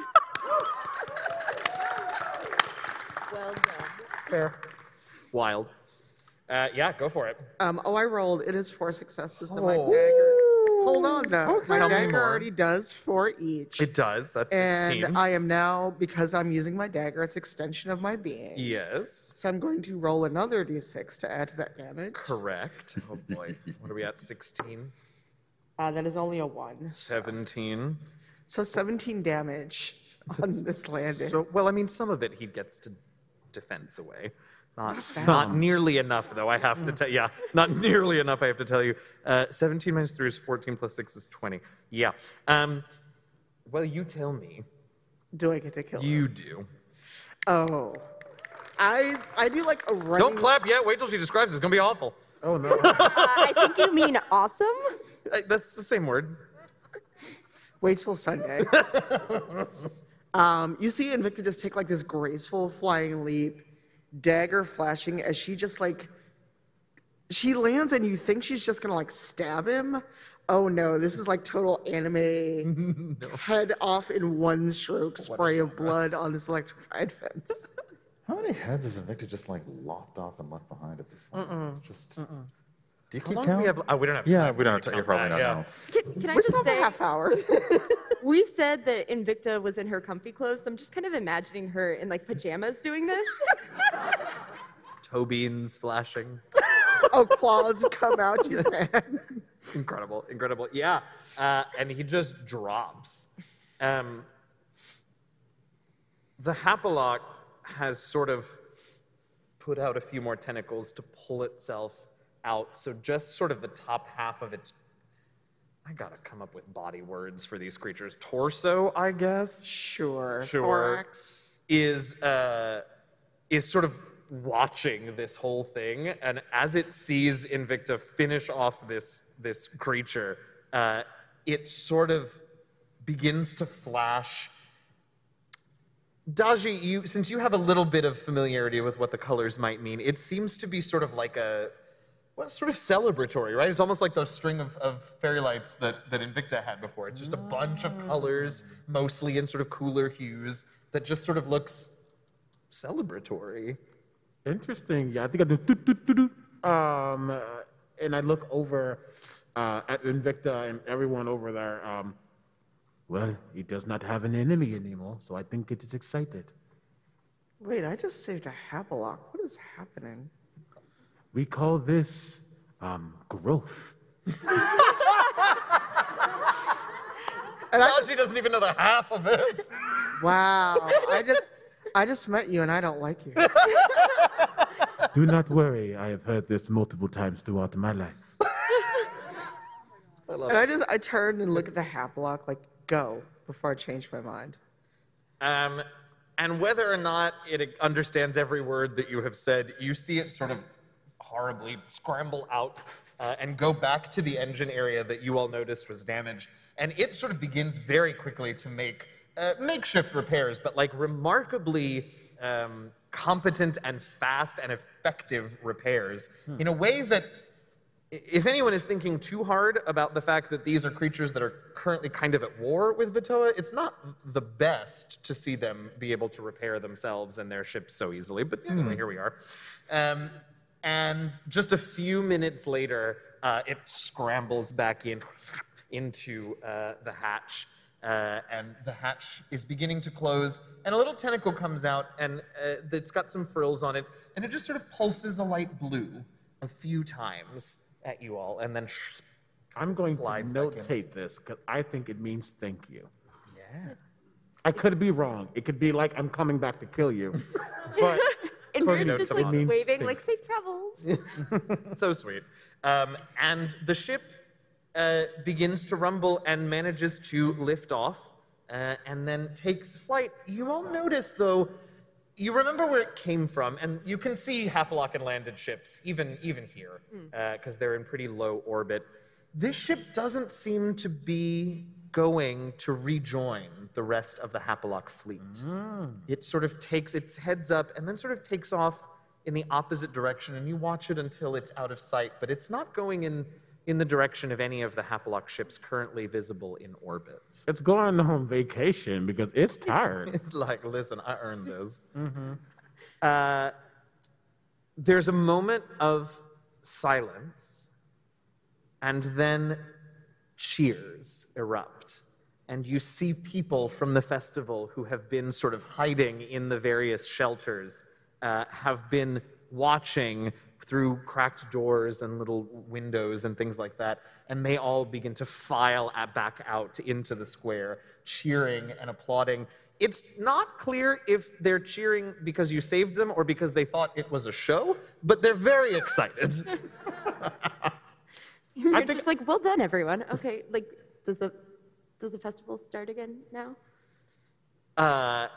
Well done. Fair. Wild. Uh, yeah, go for it. Um, oh, I rolled. It is four successes and my Oh. dagger. Hold on now. My Tell me dagger more. already does four each. It does. That's and 16. I am now, because I'm using my dagger, it's extension of my being. yes. So I'm going to roll another d6 to add to that damage. Correct. Oh boy. what are we at? 16? Uh, that is only a one. 17? So 17 damage on this landing. So, well, I mean, some of it he gets to defense away. Not, not nearly enough, though, I have to tell Yeah, not nearly enough, I have to tell you. Uh, 17 minus 3 is 14, plus 6 is 20. Yeah. Um, well, you tell me. do I get to kill him? You do. Oh. I I do like a running. Don't clap yet. Wait till she describes it. It's going to be awful. Oh no. Uh, I think you mean awesome. Uh, That's the same word. Wait till Sunday. um, you see Invicta just take like this graceful flying leap, dagger flashing as she just like she lands and you think she's just gonna like stab him. Oh no, this is like total anime head off in one stroke spray of blood on this electrified fence. How many heads is Invicta just like lopped off and left behind at this point? Just. Do you How keep long do count? we have? Oh, we don't have. yeah, time we don't. Have to, you're probably that, not yeah. now. Can, can I We just still a say, half hour. we've said that Invicta was in her comfy clothes. So I'm just kind of imagining her in like pajamas doing this. Toe beans flashing. oh, claws come out. She's mad. incredible, incredible. Yeah, uh, and he just drops. Um, the Hapalock has sort of put out a few more tentacles to pull itself out. So just sort of the top half of its. I gotta come up with body words for these creatures. Torso, I guess. Sure. Sure. Thorax. is uh, is sort of watching this whole thing, and as it sees Invicta finish off this this creature, uh, it sort of begins to flash. Daji, you since you have a little bit of familiarity with what the colors might mean, it seems to be sort of like a well, sort of celebratory, right? It's almost like those string of, of fairy lights that, that Invicta had before. It's just a bunch of colors, mostly in sort of cooler hues, that just sort of looks celebratory. Interesting. Yeah, I think I do. doo, doo, doo, doo. Um, uh, and I look over uh, at Invicta and everyone over there. Um, well, he does not have an enemy anymore, so I think it is excited. Wait, I just saved a Hapalock. What is happening? We call this um, growth. And I Daji doesn't even know the half of it. Wow. I just I just met you and I don't like you. Do not worry, I have heard this multiple times throughout my life. And I just I turned and look at the Haplock like go before I change my mind. Um, and whether or not it understands every word that you have said, you see it sort of horribly scramble out uh, and go back to the engine area that you all noticed was damaged. And it sort of begins very quickly to make uh, makeshift repairs, but like remarkably um, competent and fast and effective repairs in a way that if anyone is thinking too hard about the fact that these are creatures that are currently kind of at war with Vatoa, it's not the best to see them be able to repair themselves and their ships so easily. But anyway, here we are. Um, and just a few minutes later, uh, it scrambles back in into uh, the hatch. Uh, and the hatch is beginning to close, and a little tentacle comes out, and uh, it's got some frills on it, and it just sort of pulses a light blue a few times at you all, and then sh- I'm going to Slides back in. notate this because I think it means thank you. yeah. I could be wrong. It could be like I'm coming back to kill you. But And we're just like waving, like safe travels. so sweet. Um, and the ship uh, begins to rumble and manages to lift off uh, and then takes flight. You all notice, though, you remember where it came from, and you can see Hapalock and landed ships, even, even here, because they're in pretty low orbit. This ship doesn't seem to be going to rejoin the rest of the Hapalock fleet. It sort of takes its heads up and then sort of takes off in the opposite direction, and you watch it until it's out of sight, but it's not going in, in the direction of any of the Hapalock ships currently visible in orbit. it's going on vacation because it's tired. It's like, listen, I earned this. Uh, there's a moment of silence, and then cheers erupt. And you see people from the festival who have been sort of hiding in the various shelters, uh, have been watching through cracked doors and little windows and things like that. And they all begin to file back out into the square, cheering and applauding. It's not clear if they're cheering because you saved them or because they thought it was a show, but they're very excited. You're just like, well done, everyone. Okay, like, does the does the festival start again now? Uh,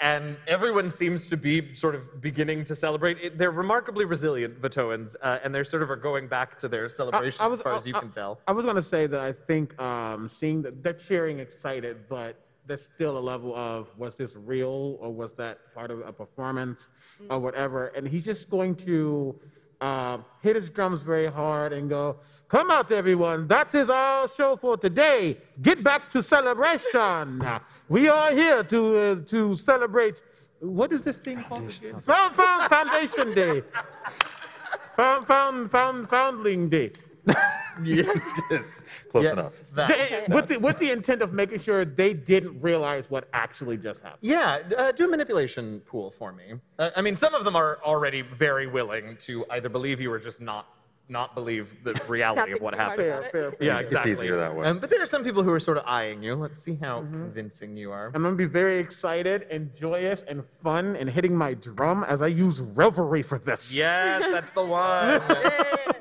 and everyone seems to be sort of beginning to celebrate. It, they're remarkably resilient, Vatoans, uh, and they're sort of are going back to their celebrations as far as you I- can tell. I was going to say that I think um, seeing that they're cheering excited, but there's still a level of was this real or was that part of a performance or whatever. And he's just going to uh, hit his drums very hard and go, Come out, everyone. That is our show for today. Get back to celebration. We are here to, uh, to celebrate. What is this thing called? again? Found, found, Foundation Day. Found, found, found, Foundling Day. yes, close enough. that. They- with, the, with the intent of making sure they didn't realize what actually just happened. Yeah, uh, do a manipulation pool for me. Uh, I mean, some of them are already very willing to either believe you or just not not believe the reality of what too hard happened. about Fair, it. fair. Yeah, It's exactly. easier that way. Um, but there are some people who are sort of eyeing you. Let's see how convincing you are. I'm gonna be very excited and joyous and fun and hitting my drum as I use revelry for this. Yes, that's the one.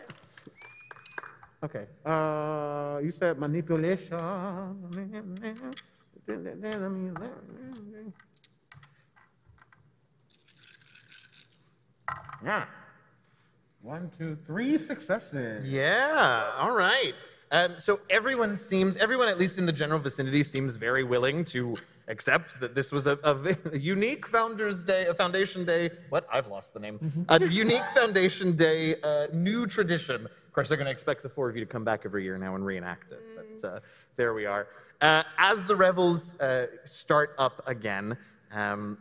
Okay. Uh, you said manipulation. Yeah. One, two, three successes. Yeah, all right. Um, so everyone seems, everyone at least in the general vicinity seems very willing to accept that this was a, a a unique Founders Day, a Foundation Day. What? I've lost the name. A unique Foundation Day, uh, new tradition. Of course, they're going to expect the four of you to come back every year now and reenact it. But uh, there we are. Uh, as the revels uh, start up again, um,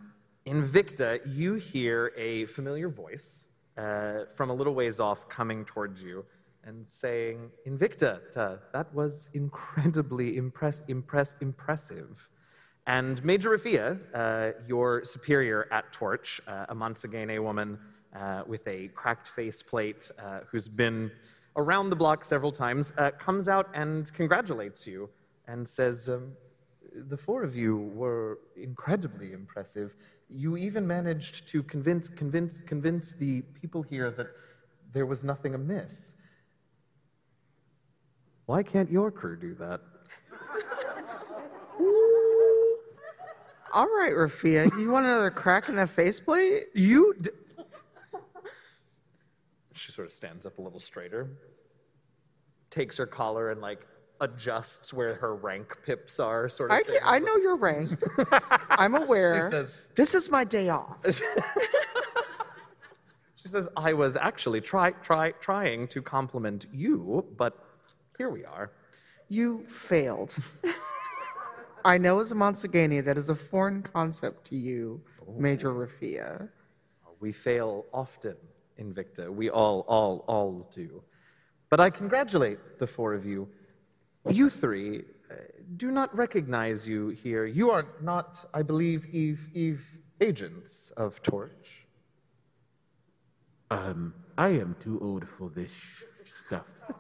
Invicta, you hear a familiar voice uh, from a little ways off coming towards you and saying, Invicta, uh, that was incredibly impress, impress, impressive. And Major Rafia, uh, your superior at Torch, uh, a Mansagene woman uh, with a cracked faceplate who's been around the block several times, uh, comes out and congratulates you and says, um, the four of you were incredibly impressive. You even managed to convince, convince, convince the people here that there was nothing amiss. Why can't your crew do that? All right, Rafia, you want another crack in the faceplate? You. D- she sort of stands up a little straighter, takes her collar and like adjusts where her rank pips are, sort of. I, thing. I know your rank. I'm aware. She says- this is my day off. She says, "I was actually try, try, trying to compliment you, but here we are." You failed. I know as a Monsagani that is a foreign concept to you, oh. Major Rafia. We fail often, Invicta. We all, all, all do. But I congratulate the four of you. You three uh, do not recognize you here. You are not, I believe, Eve, Eve agents of Torch. Um, I am too old for this stuff.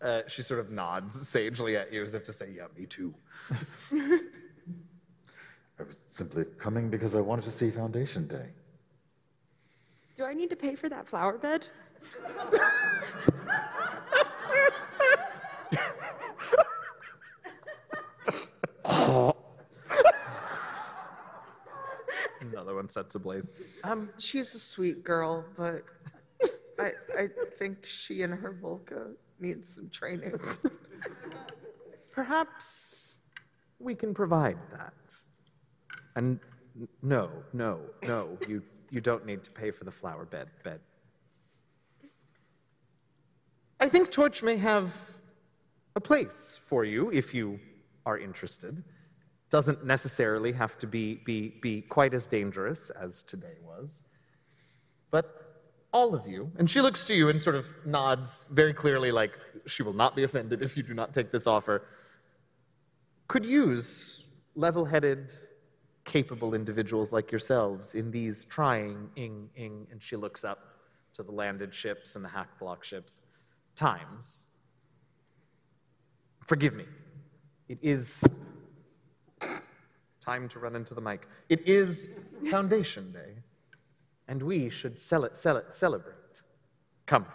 Uh, she sort of nods sagely at you as if to say, Yeah, me too. I was simply coming because I wanted to see Foundation Day. Do I need to pay for that flower bed? Another one sets ablaze. Um, she's a sweet girl, but I, I think she and her Volca need some training. Perhaps we can provide that. And n- no, no, no, you, you don't need to pay for the flower bed. bed. I think Torch may have a place for you if you are interested. Doesn't necessarily have to be, be, be quite as dangerous as today was. But all of you, and she looks to you and sort of nods very clearly, like she will not be offended if you do not take this offer, could use level headed, capable individuals like yourselves in these trying, ing, ing, and she looks up to the landed ships and the hack block ships, times. Forgive me. It is time to run into the mic. It is Foundation Day and we should sell it, sell it, celebrate. Come.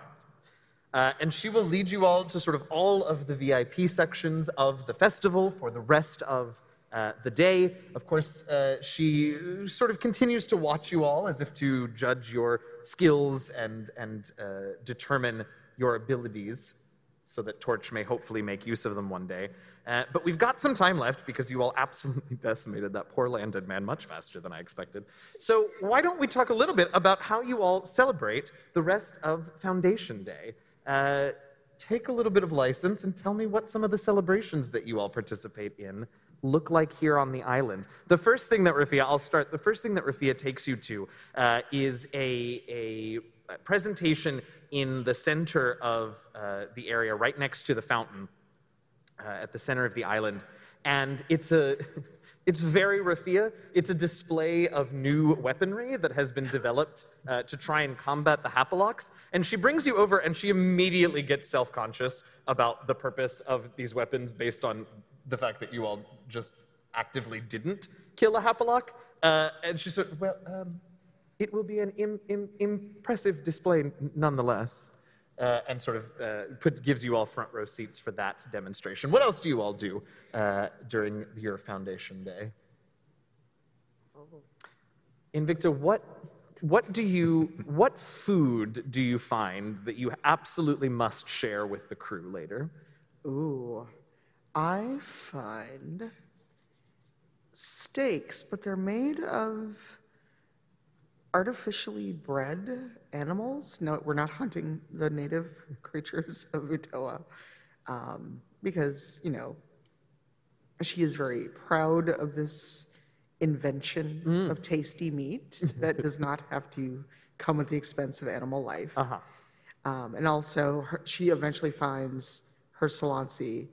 Uh, and she will lead you all to sort of all of the VIP sections of the festival for the rest of uh, the day. Of course, uh, she sort of continues to watch you all as if to judge your skills and, and uh, determine your abilities so that Torch may hopefully make use of them one day. Uh, but we've got some time left because you all absolutely decimated that poor landed man much faster than I expected. So why don't we talk a little bit about how you all celebrate the rest of Foundation Day? Uh, take a little bit of license and tell me what some of the celebrations that you all participate in look like here on the island. The first thing that Rafia, I'll start, the first thing that Rafia takes you to uh, is a, a presentation in the center of uh, the area, right next to the fountain, uh, at the center of the island. And it's a. It's very Rafia. It's a display of new weaponry that has been developed uh, to try and combat the Hapalox. And she brings you over, and she immediately gets self conscious about the purpose of these weapons based on the fact that you all just actively didn't kill a Hapalock. Uh, and she said, Well, um, it will be an Im- Im- impressive display nonetheless. Uh, and sort of uh, put, gives you all front row seats for that demonstration. What else do you all do uh, during your foundation day? Invicta, what, what do you, what food do you find that you absolutely must share with the crew later? Ooh, I find steaks, but they're made of artificially bred animals. No, we're not hunting the native creatures of Vatoa um, because, you know, she is very proud of this invention of tasty meat that does not have to come at the expense of animal life. Uh-huh. Um, and also, her, she eventually finds her Salansi,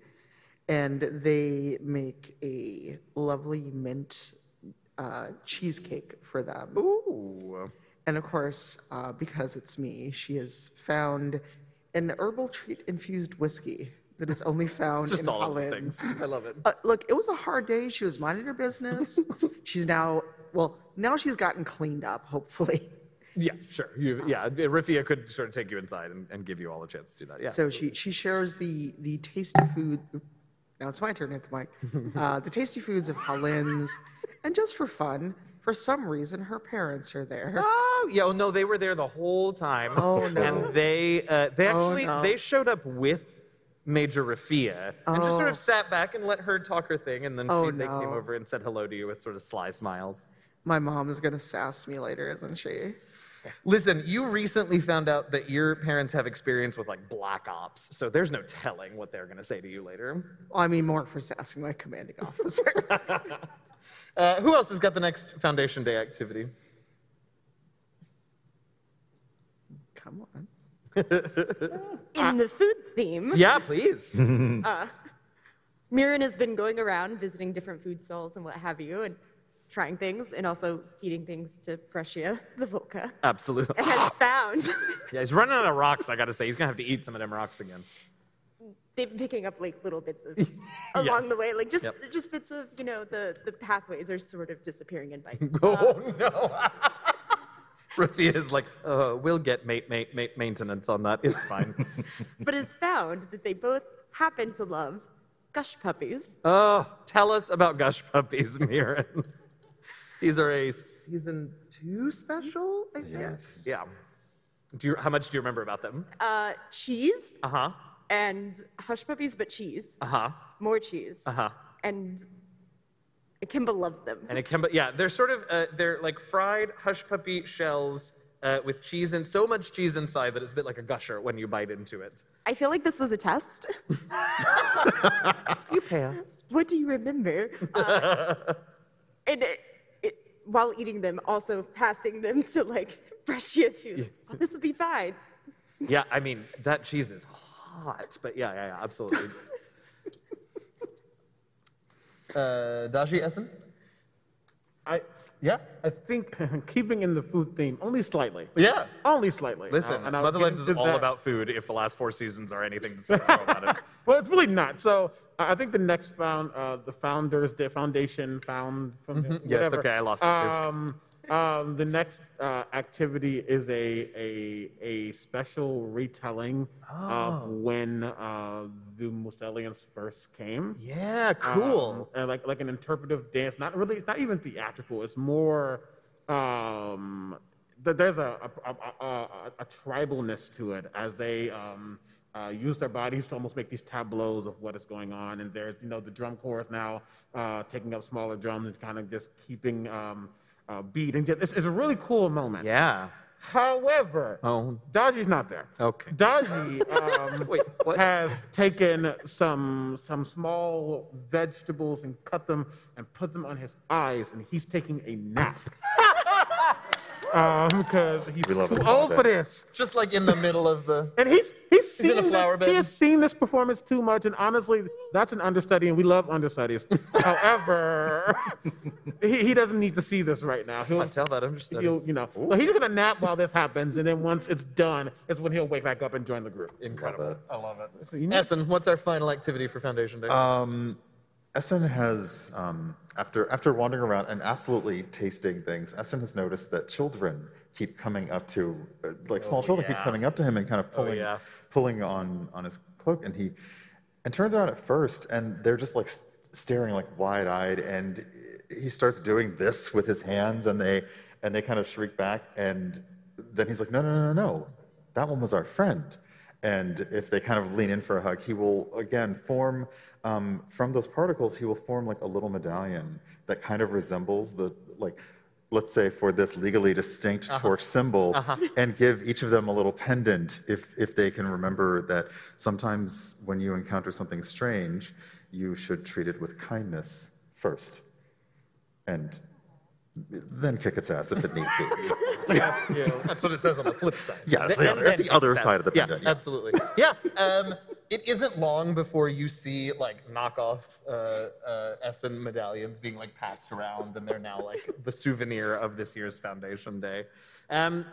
and they make a lovely mint uh, cheesecake for them. Ooh. And of course, uh, because it's me, she has found an herbal treat infused whiskey that is only found Just in all Holland. things. I love it. Uh, look, it was a hard day. She was minding her business. she's now, well, now she's gotten cleaned up, hopefully. Yeah, sure. You, yeah, Rafia could sort of take you inside and, and give you all a chance to do that. Yeah. So she she shares the the tasty food. Now it's my turn to at the mic. Uh, the tasty foods of Holland's, and just for fun, for some reason, her parents are there. Oh, yeah. Oh, no, they were there the whole time. Oh, no. And they uh, they Oh, actually no. they showed up with Major Rafia and just sort Oh. of sat back and let her talk her thing, and then she, Oh, they came over and said hello to you with sort of sly smiles. My mom is gonna sass me later, isn't she? Listen, you recently found out that your parents have experience with like black ops, so there's no telling what they're going to say to you later. Well, I mean more for sassing my commanding officer. Uh, who else has got the next Foundation Day activity? Come on. In the food theme, Yeah, please. Mirren has been going around visiting different food stalls and what have you, and trying things, and also feeding things to Brescia, the Volca, Absolutely. and has found Yeah, he's running out of rocks. I got to say, he's gonna have to eat some of them rocks again. they've been picking up like little bits of along Yes. the way, like just Yep. just bits of you know the the pathways are sort of disappearing in bites. Oh no. Rafia is like, uh, we'll get mate, mate, mate maintenance on that. It's fine. but has found that they both happen to love gush puppies. oh, tell us about Gush Puppies, Mirren. These are a season two special, I think. Yes. Yeah. Do you, how much do you remember about them? Uh, cheese Uh huh. and hush puppies, but cheese, Uh huh. more cheese, Uh huh. and Kemba loved them. And it can, yeah, they're sort of uh, they're like fried hush puppy shells uh, with cheese and so much cheese inside that it's a bit like a gusher when you bite into it. I feel like this was a test. You pass. What do you remember? Uh, and it, it, while eating them, also passing them to like Brescia too. Oh, this would be fine. Yeah, I mean that cheese is hot, but yeah, yeah, yeah, absolutely. uh, Daji Essen? I Yeah. I think keeping in the food theme only slightly. Yeah. Only slightly. Listen, and I'll Motherlands is all that. about food. If the last four seasons are anything to say about it. Well, it's really not. So I think the next found, uh, the founders, the foundation found from Yeah, it's okay, I lost it too. Um, um, the next uh, activity is a a a special retelling of Oh. when uh, the Muselians first came. Yeah, cool. Um, and like like an interpretive dance. Not really. It's not even theatrical. It's more. Um, th- there's a a, a, a a tribalness to it as they um, uh, use their bodies to almost make these tableaus of what is going on. And there's you know the drum corps now uh, taking up smaller drums and kind of just keeping um, uh, beat. And just, it's, it's a really cool moment. yeah. However, Oh. Daji's not there. Okay. Daji um, Wait, has taken some some small vegetables and cut them and put them on his eyes, and he's taking a nap. um, because he's We love a too old for this. Just like in the middle of the. And he's he's in seen a the- flower bed. he has seen this performance too much, and honestly, that's an understudy, and we love understudies. However, he, he doesn't need to see this right now. He'll, Tell that understudy. he'll you know, so he's gonna nap while this happens, and then once it's done, it's when he'll wake back up and join the group. Incredible. I love it. So you need- Essen, what's our final activity for Foundation Day? Um, Essen has, um, after after wandering around and absolutely tasting things, Essen has noticed that children keep coming up to, uh, like small children keep coming up to him and kind of pulling yeah. pulling on on his cloak, and he and turns around at first, and they're just like staring like wide eyed, and he starts doing this with his hands, and they and they kind of shriek back, and then he's like, no no, no, no, no, that one was our friend. And if they kind of lean in for a hug, he will again form um, from those particles. He will form like a little medallion that kind of resembles the like, let's say for this legally distinct torch symbol, and give each of them a little pendant if if they can remember that sometimes when you encounter something strange, you should treat it with kindness first, and then kick its ass if it needs be. That's what it says on the flip side. Yeah, it's The- the other- then the other side of the yeah, pendant, yeah. absolutely. Yeah. Um, it isn't long before you see like knockoff uh, uh, Essen medallions being like passed around, and they're now like the souvenir of this year's Foundation Day. Um,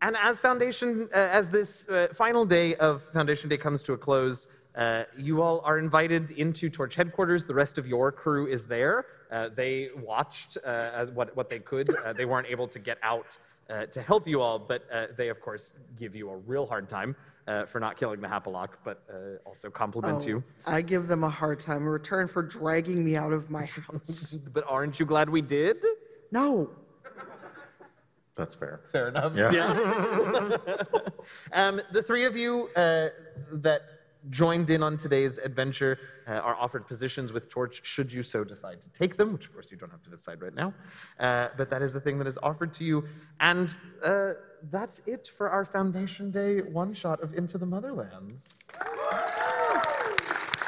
and as Foundation, uh, as this uh, final day of Foundation Day comes to a close, uh, you all are invited into Torch headquarters. The rest of your crew is there. Uh, they watched uh, as what, what they could. Uh, they weren't able to get out uh, to help you all, but uh, they, of course, give you a real hard time uh, for not killing the Hapalock, but uh, also compliment you. I give them a hard time in return for dragging me out of my house. But aren't you glad we did? No. That's fair. Fair enough. Yeah. Um, the three of you uh, that joined in on today's adventure uh, are offered positions with Torch should you so decide to take them, which of course you don't have to decide right now. Uh, but that is the thing that is offered to you. And uh, that's it for our Foundation Day one shot of Into the Motherlands.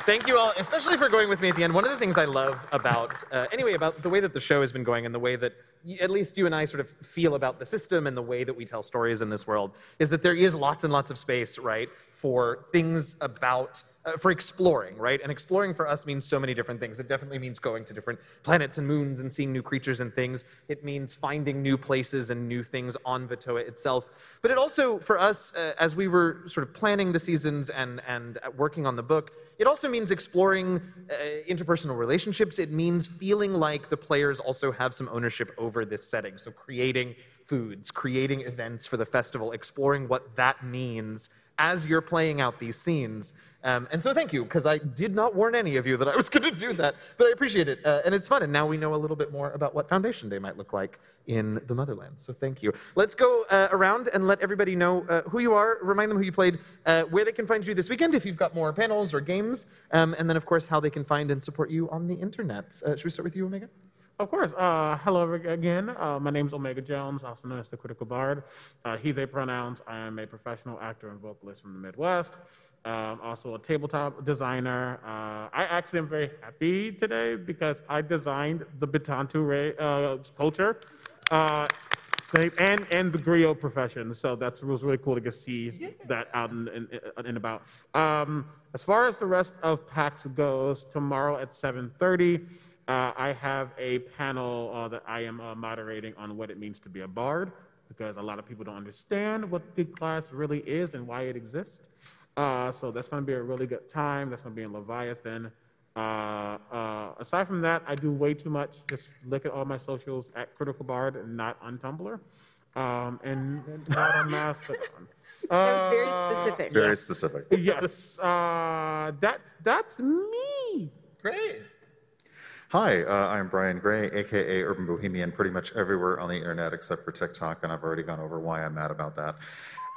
Thank you all, especially for going with me at the end. One of the things I love about, uh, anyway, about the way that the show has been going and the way that at least you and I sort of feel about the system and the way that we tell stories in this world is that there is lots and lots of space, right, for things about, uh, for exploring, right? And exploring for us means so many different things. It definitely means going to different planets and moons and seeing new creatures and things. It means finding new places and new things on Vatoa itself. But it also, for us, uh, as we were sort of planning the seasons and, and uh, working on the book, it also means exploring uh, interpersonal relationships. It means feeling like the players also have some ownership over this setting. So creating foods, creating events for the festival, exploring what that means as you're playing out these scenes. Um, and so thank you, because I did not warn any of you that I was going to do that, but I appreciate it. Uh, and it's fun. And now we know a little bit more about what Foundation Day might look like in the motherland. So thank you. Let's go uh, around and let everybody know uh, who you are, remind them who you played, uh, where they can find you this weekend if you've got more panels or games, um, and then, of course, how they can find and support you on the internet. Uh, should we start with you, Omega? Of course. Uh, hello again. Uh, my name is Omega Jones, also known as the Critical Bard. Uh, he, they pronouns. I am a professional actor and vocalist from the Midwest. Um, also a tabletop designer. Uh, I actually am very happy today because I designed the Batantu Ray, uh, culture. Uh, and and the griot profession. So that's it was really cool to get to see that out and in, in, and about. Um, as far as the rest of PAX goes, tomorrow at 7:30, uh, I have a panel uh, that I am uh, moderating on what it means to be a bard, because a lot of people don't understand what the class really is and why it exists. Uh, so that's going to be a really good time. That's going to be in Leviathan. Uh, uh, aside from that, I do way too much. Just look at all my socials at Critical Bard and not on Tumblr, um, and, and not on Mastodon. That was very Uh, specific. Very specific. Yes, uh, that that's me. Great. Hi, uh, I'm Brian Gray, aka Urban Bohemian, pretty much everywhere on the internet except for TikTok, and I've already gone over why I'm mad about that.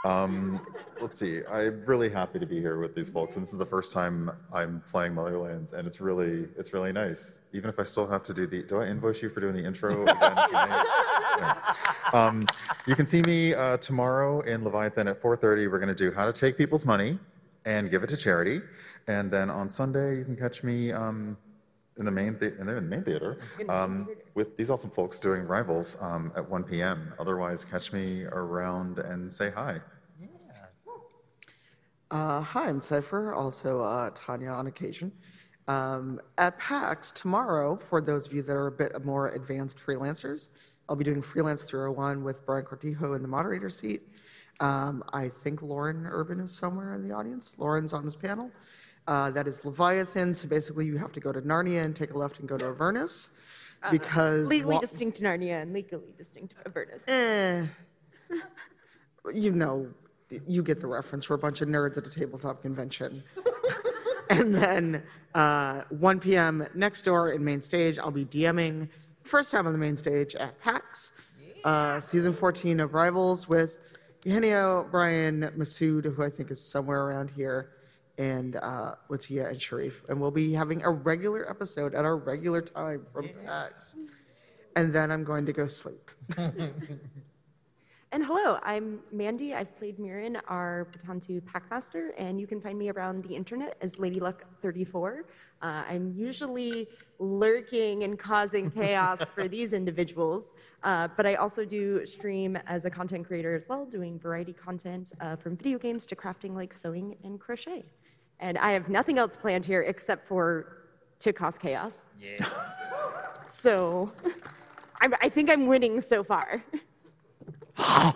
Um, let's see, I'm really happy to be here with these folks, and this is the first time I'm playing Motherlands, and it's really, it's really nice. Even if I still have to do the, do I invoice you for doing the intro? No. Um, you can see me uh, tomorrow in Leviathan at 4:30. We're going to do how to take people's money and give it to charity, and then on Sunday you can catch me. Um, in the main the- in the main theater um, with these awesome folks doing rivals um, at 1 p.m. Otherwise, catch me around and say hi. Uh, hi, I'm Cypher, also uh, Tanya on occasion. Um, at PAX tomorrow, for those of you that are a bit more advanced freelancers, I'll be doing Freelance 301 with Brian Cortijo in the moderator seat. Um, I think Lauren Urban is somewhere in the audience. Lauren's on this panel. Uh, that is Leviathan. So basically, you have to go to Narnia and take a left and go to Avernus. Because Legally wa- distinct Narnia and legally distinct Avernus. Eh. You know, you get the reference. We're a bunch of nerds at a tabletop convention. and then uh, 1 p.m. next door in main stage, I'll be DMing first time on the main stage at PAX, uh, season 14 of Rivals with Eugenio, Brian, Masood, who I think is somewhere around here, and uh, Latia and Sharif. And we'll be having a regular episode at our regular time from PAX. And then I'm going to go sleep. And hello, I'm Mandy. I've played Mirren, our Batantu Packmaster, and you can find me around the internet as LadyLuck34. Uh, I'm usually lurking and causing chaos for these individuals, uh, but I also do stream as a content creator as well, doing variety content uh, from video games to crafting like sewing and crochet. And I have nothing else planned here except for to cause chaos. Yeah. So I'm, I think I'm winning so far.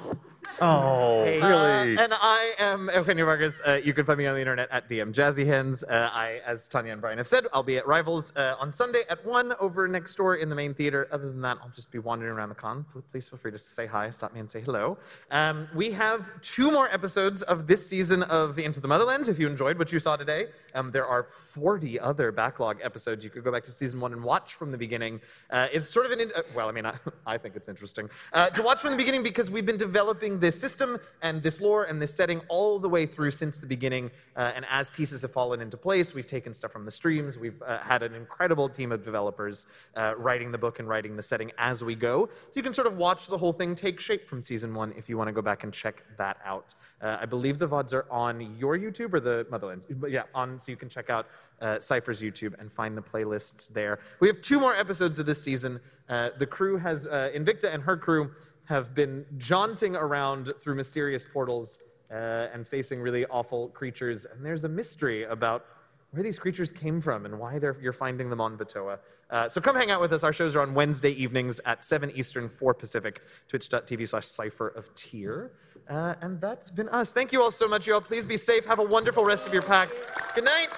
Oh, really? Uh, and I am Eugenio Vargas. Uh, you can find me on the internet at DM Jazzy Hands. Uh, I, as Tanya and Brian have said, I'll be at Rivals uh, on Sunday at 1 over next door in the main theater. Other than that, I'll just be wandering around the con. Please feel free to say hi, stop me, and say hello. Um, we have two more episodes of this season of Into the Motherlands. If you enjoyed what you saw today, um, there are 40 other backlog episodes you could go back to season one and watch from the beginning. Uh, it's sort of an, in- uh, well, I mean, I, I think it's interesting uh, to watch from the beginning because we've been developing this system and this lore and this setting all the way through since the beginning. Uh, and as pieces have fallen into place, we've taken stuff from the streams. We've uh, had an incredible team of developers uh, writing the book and writing the setting as we go. So you can sort of watch the whole thing take shape from season one if you want to go back and check that out. Uh, I believe the VODs are on your YouTube or the Motherland. But yeah, on so you can check out uh, Cypher's YouTube and find the playlists there. We have two more episodes of this season. Uh, the crew has, uh, Invicta and her crew have been jaunting around through mysterious portals uh, and facing really awful creatures. And there's a mystery about where these creatures came from and why they're, you're finding them on Vatoa. Uh, so come hang out with us. Our shows are on Wednesday evenings at 7 Eastern, 4 Pacific, twitch.tv slash Cypher of Tyr. Uh, and that's been us. Thank you all so much, you all. Please be safe. Have a wonderful rest of your packs. Good night.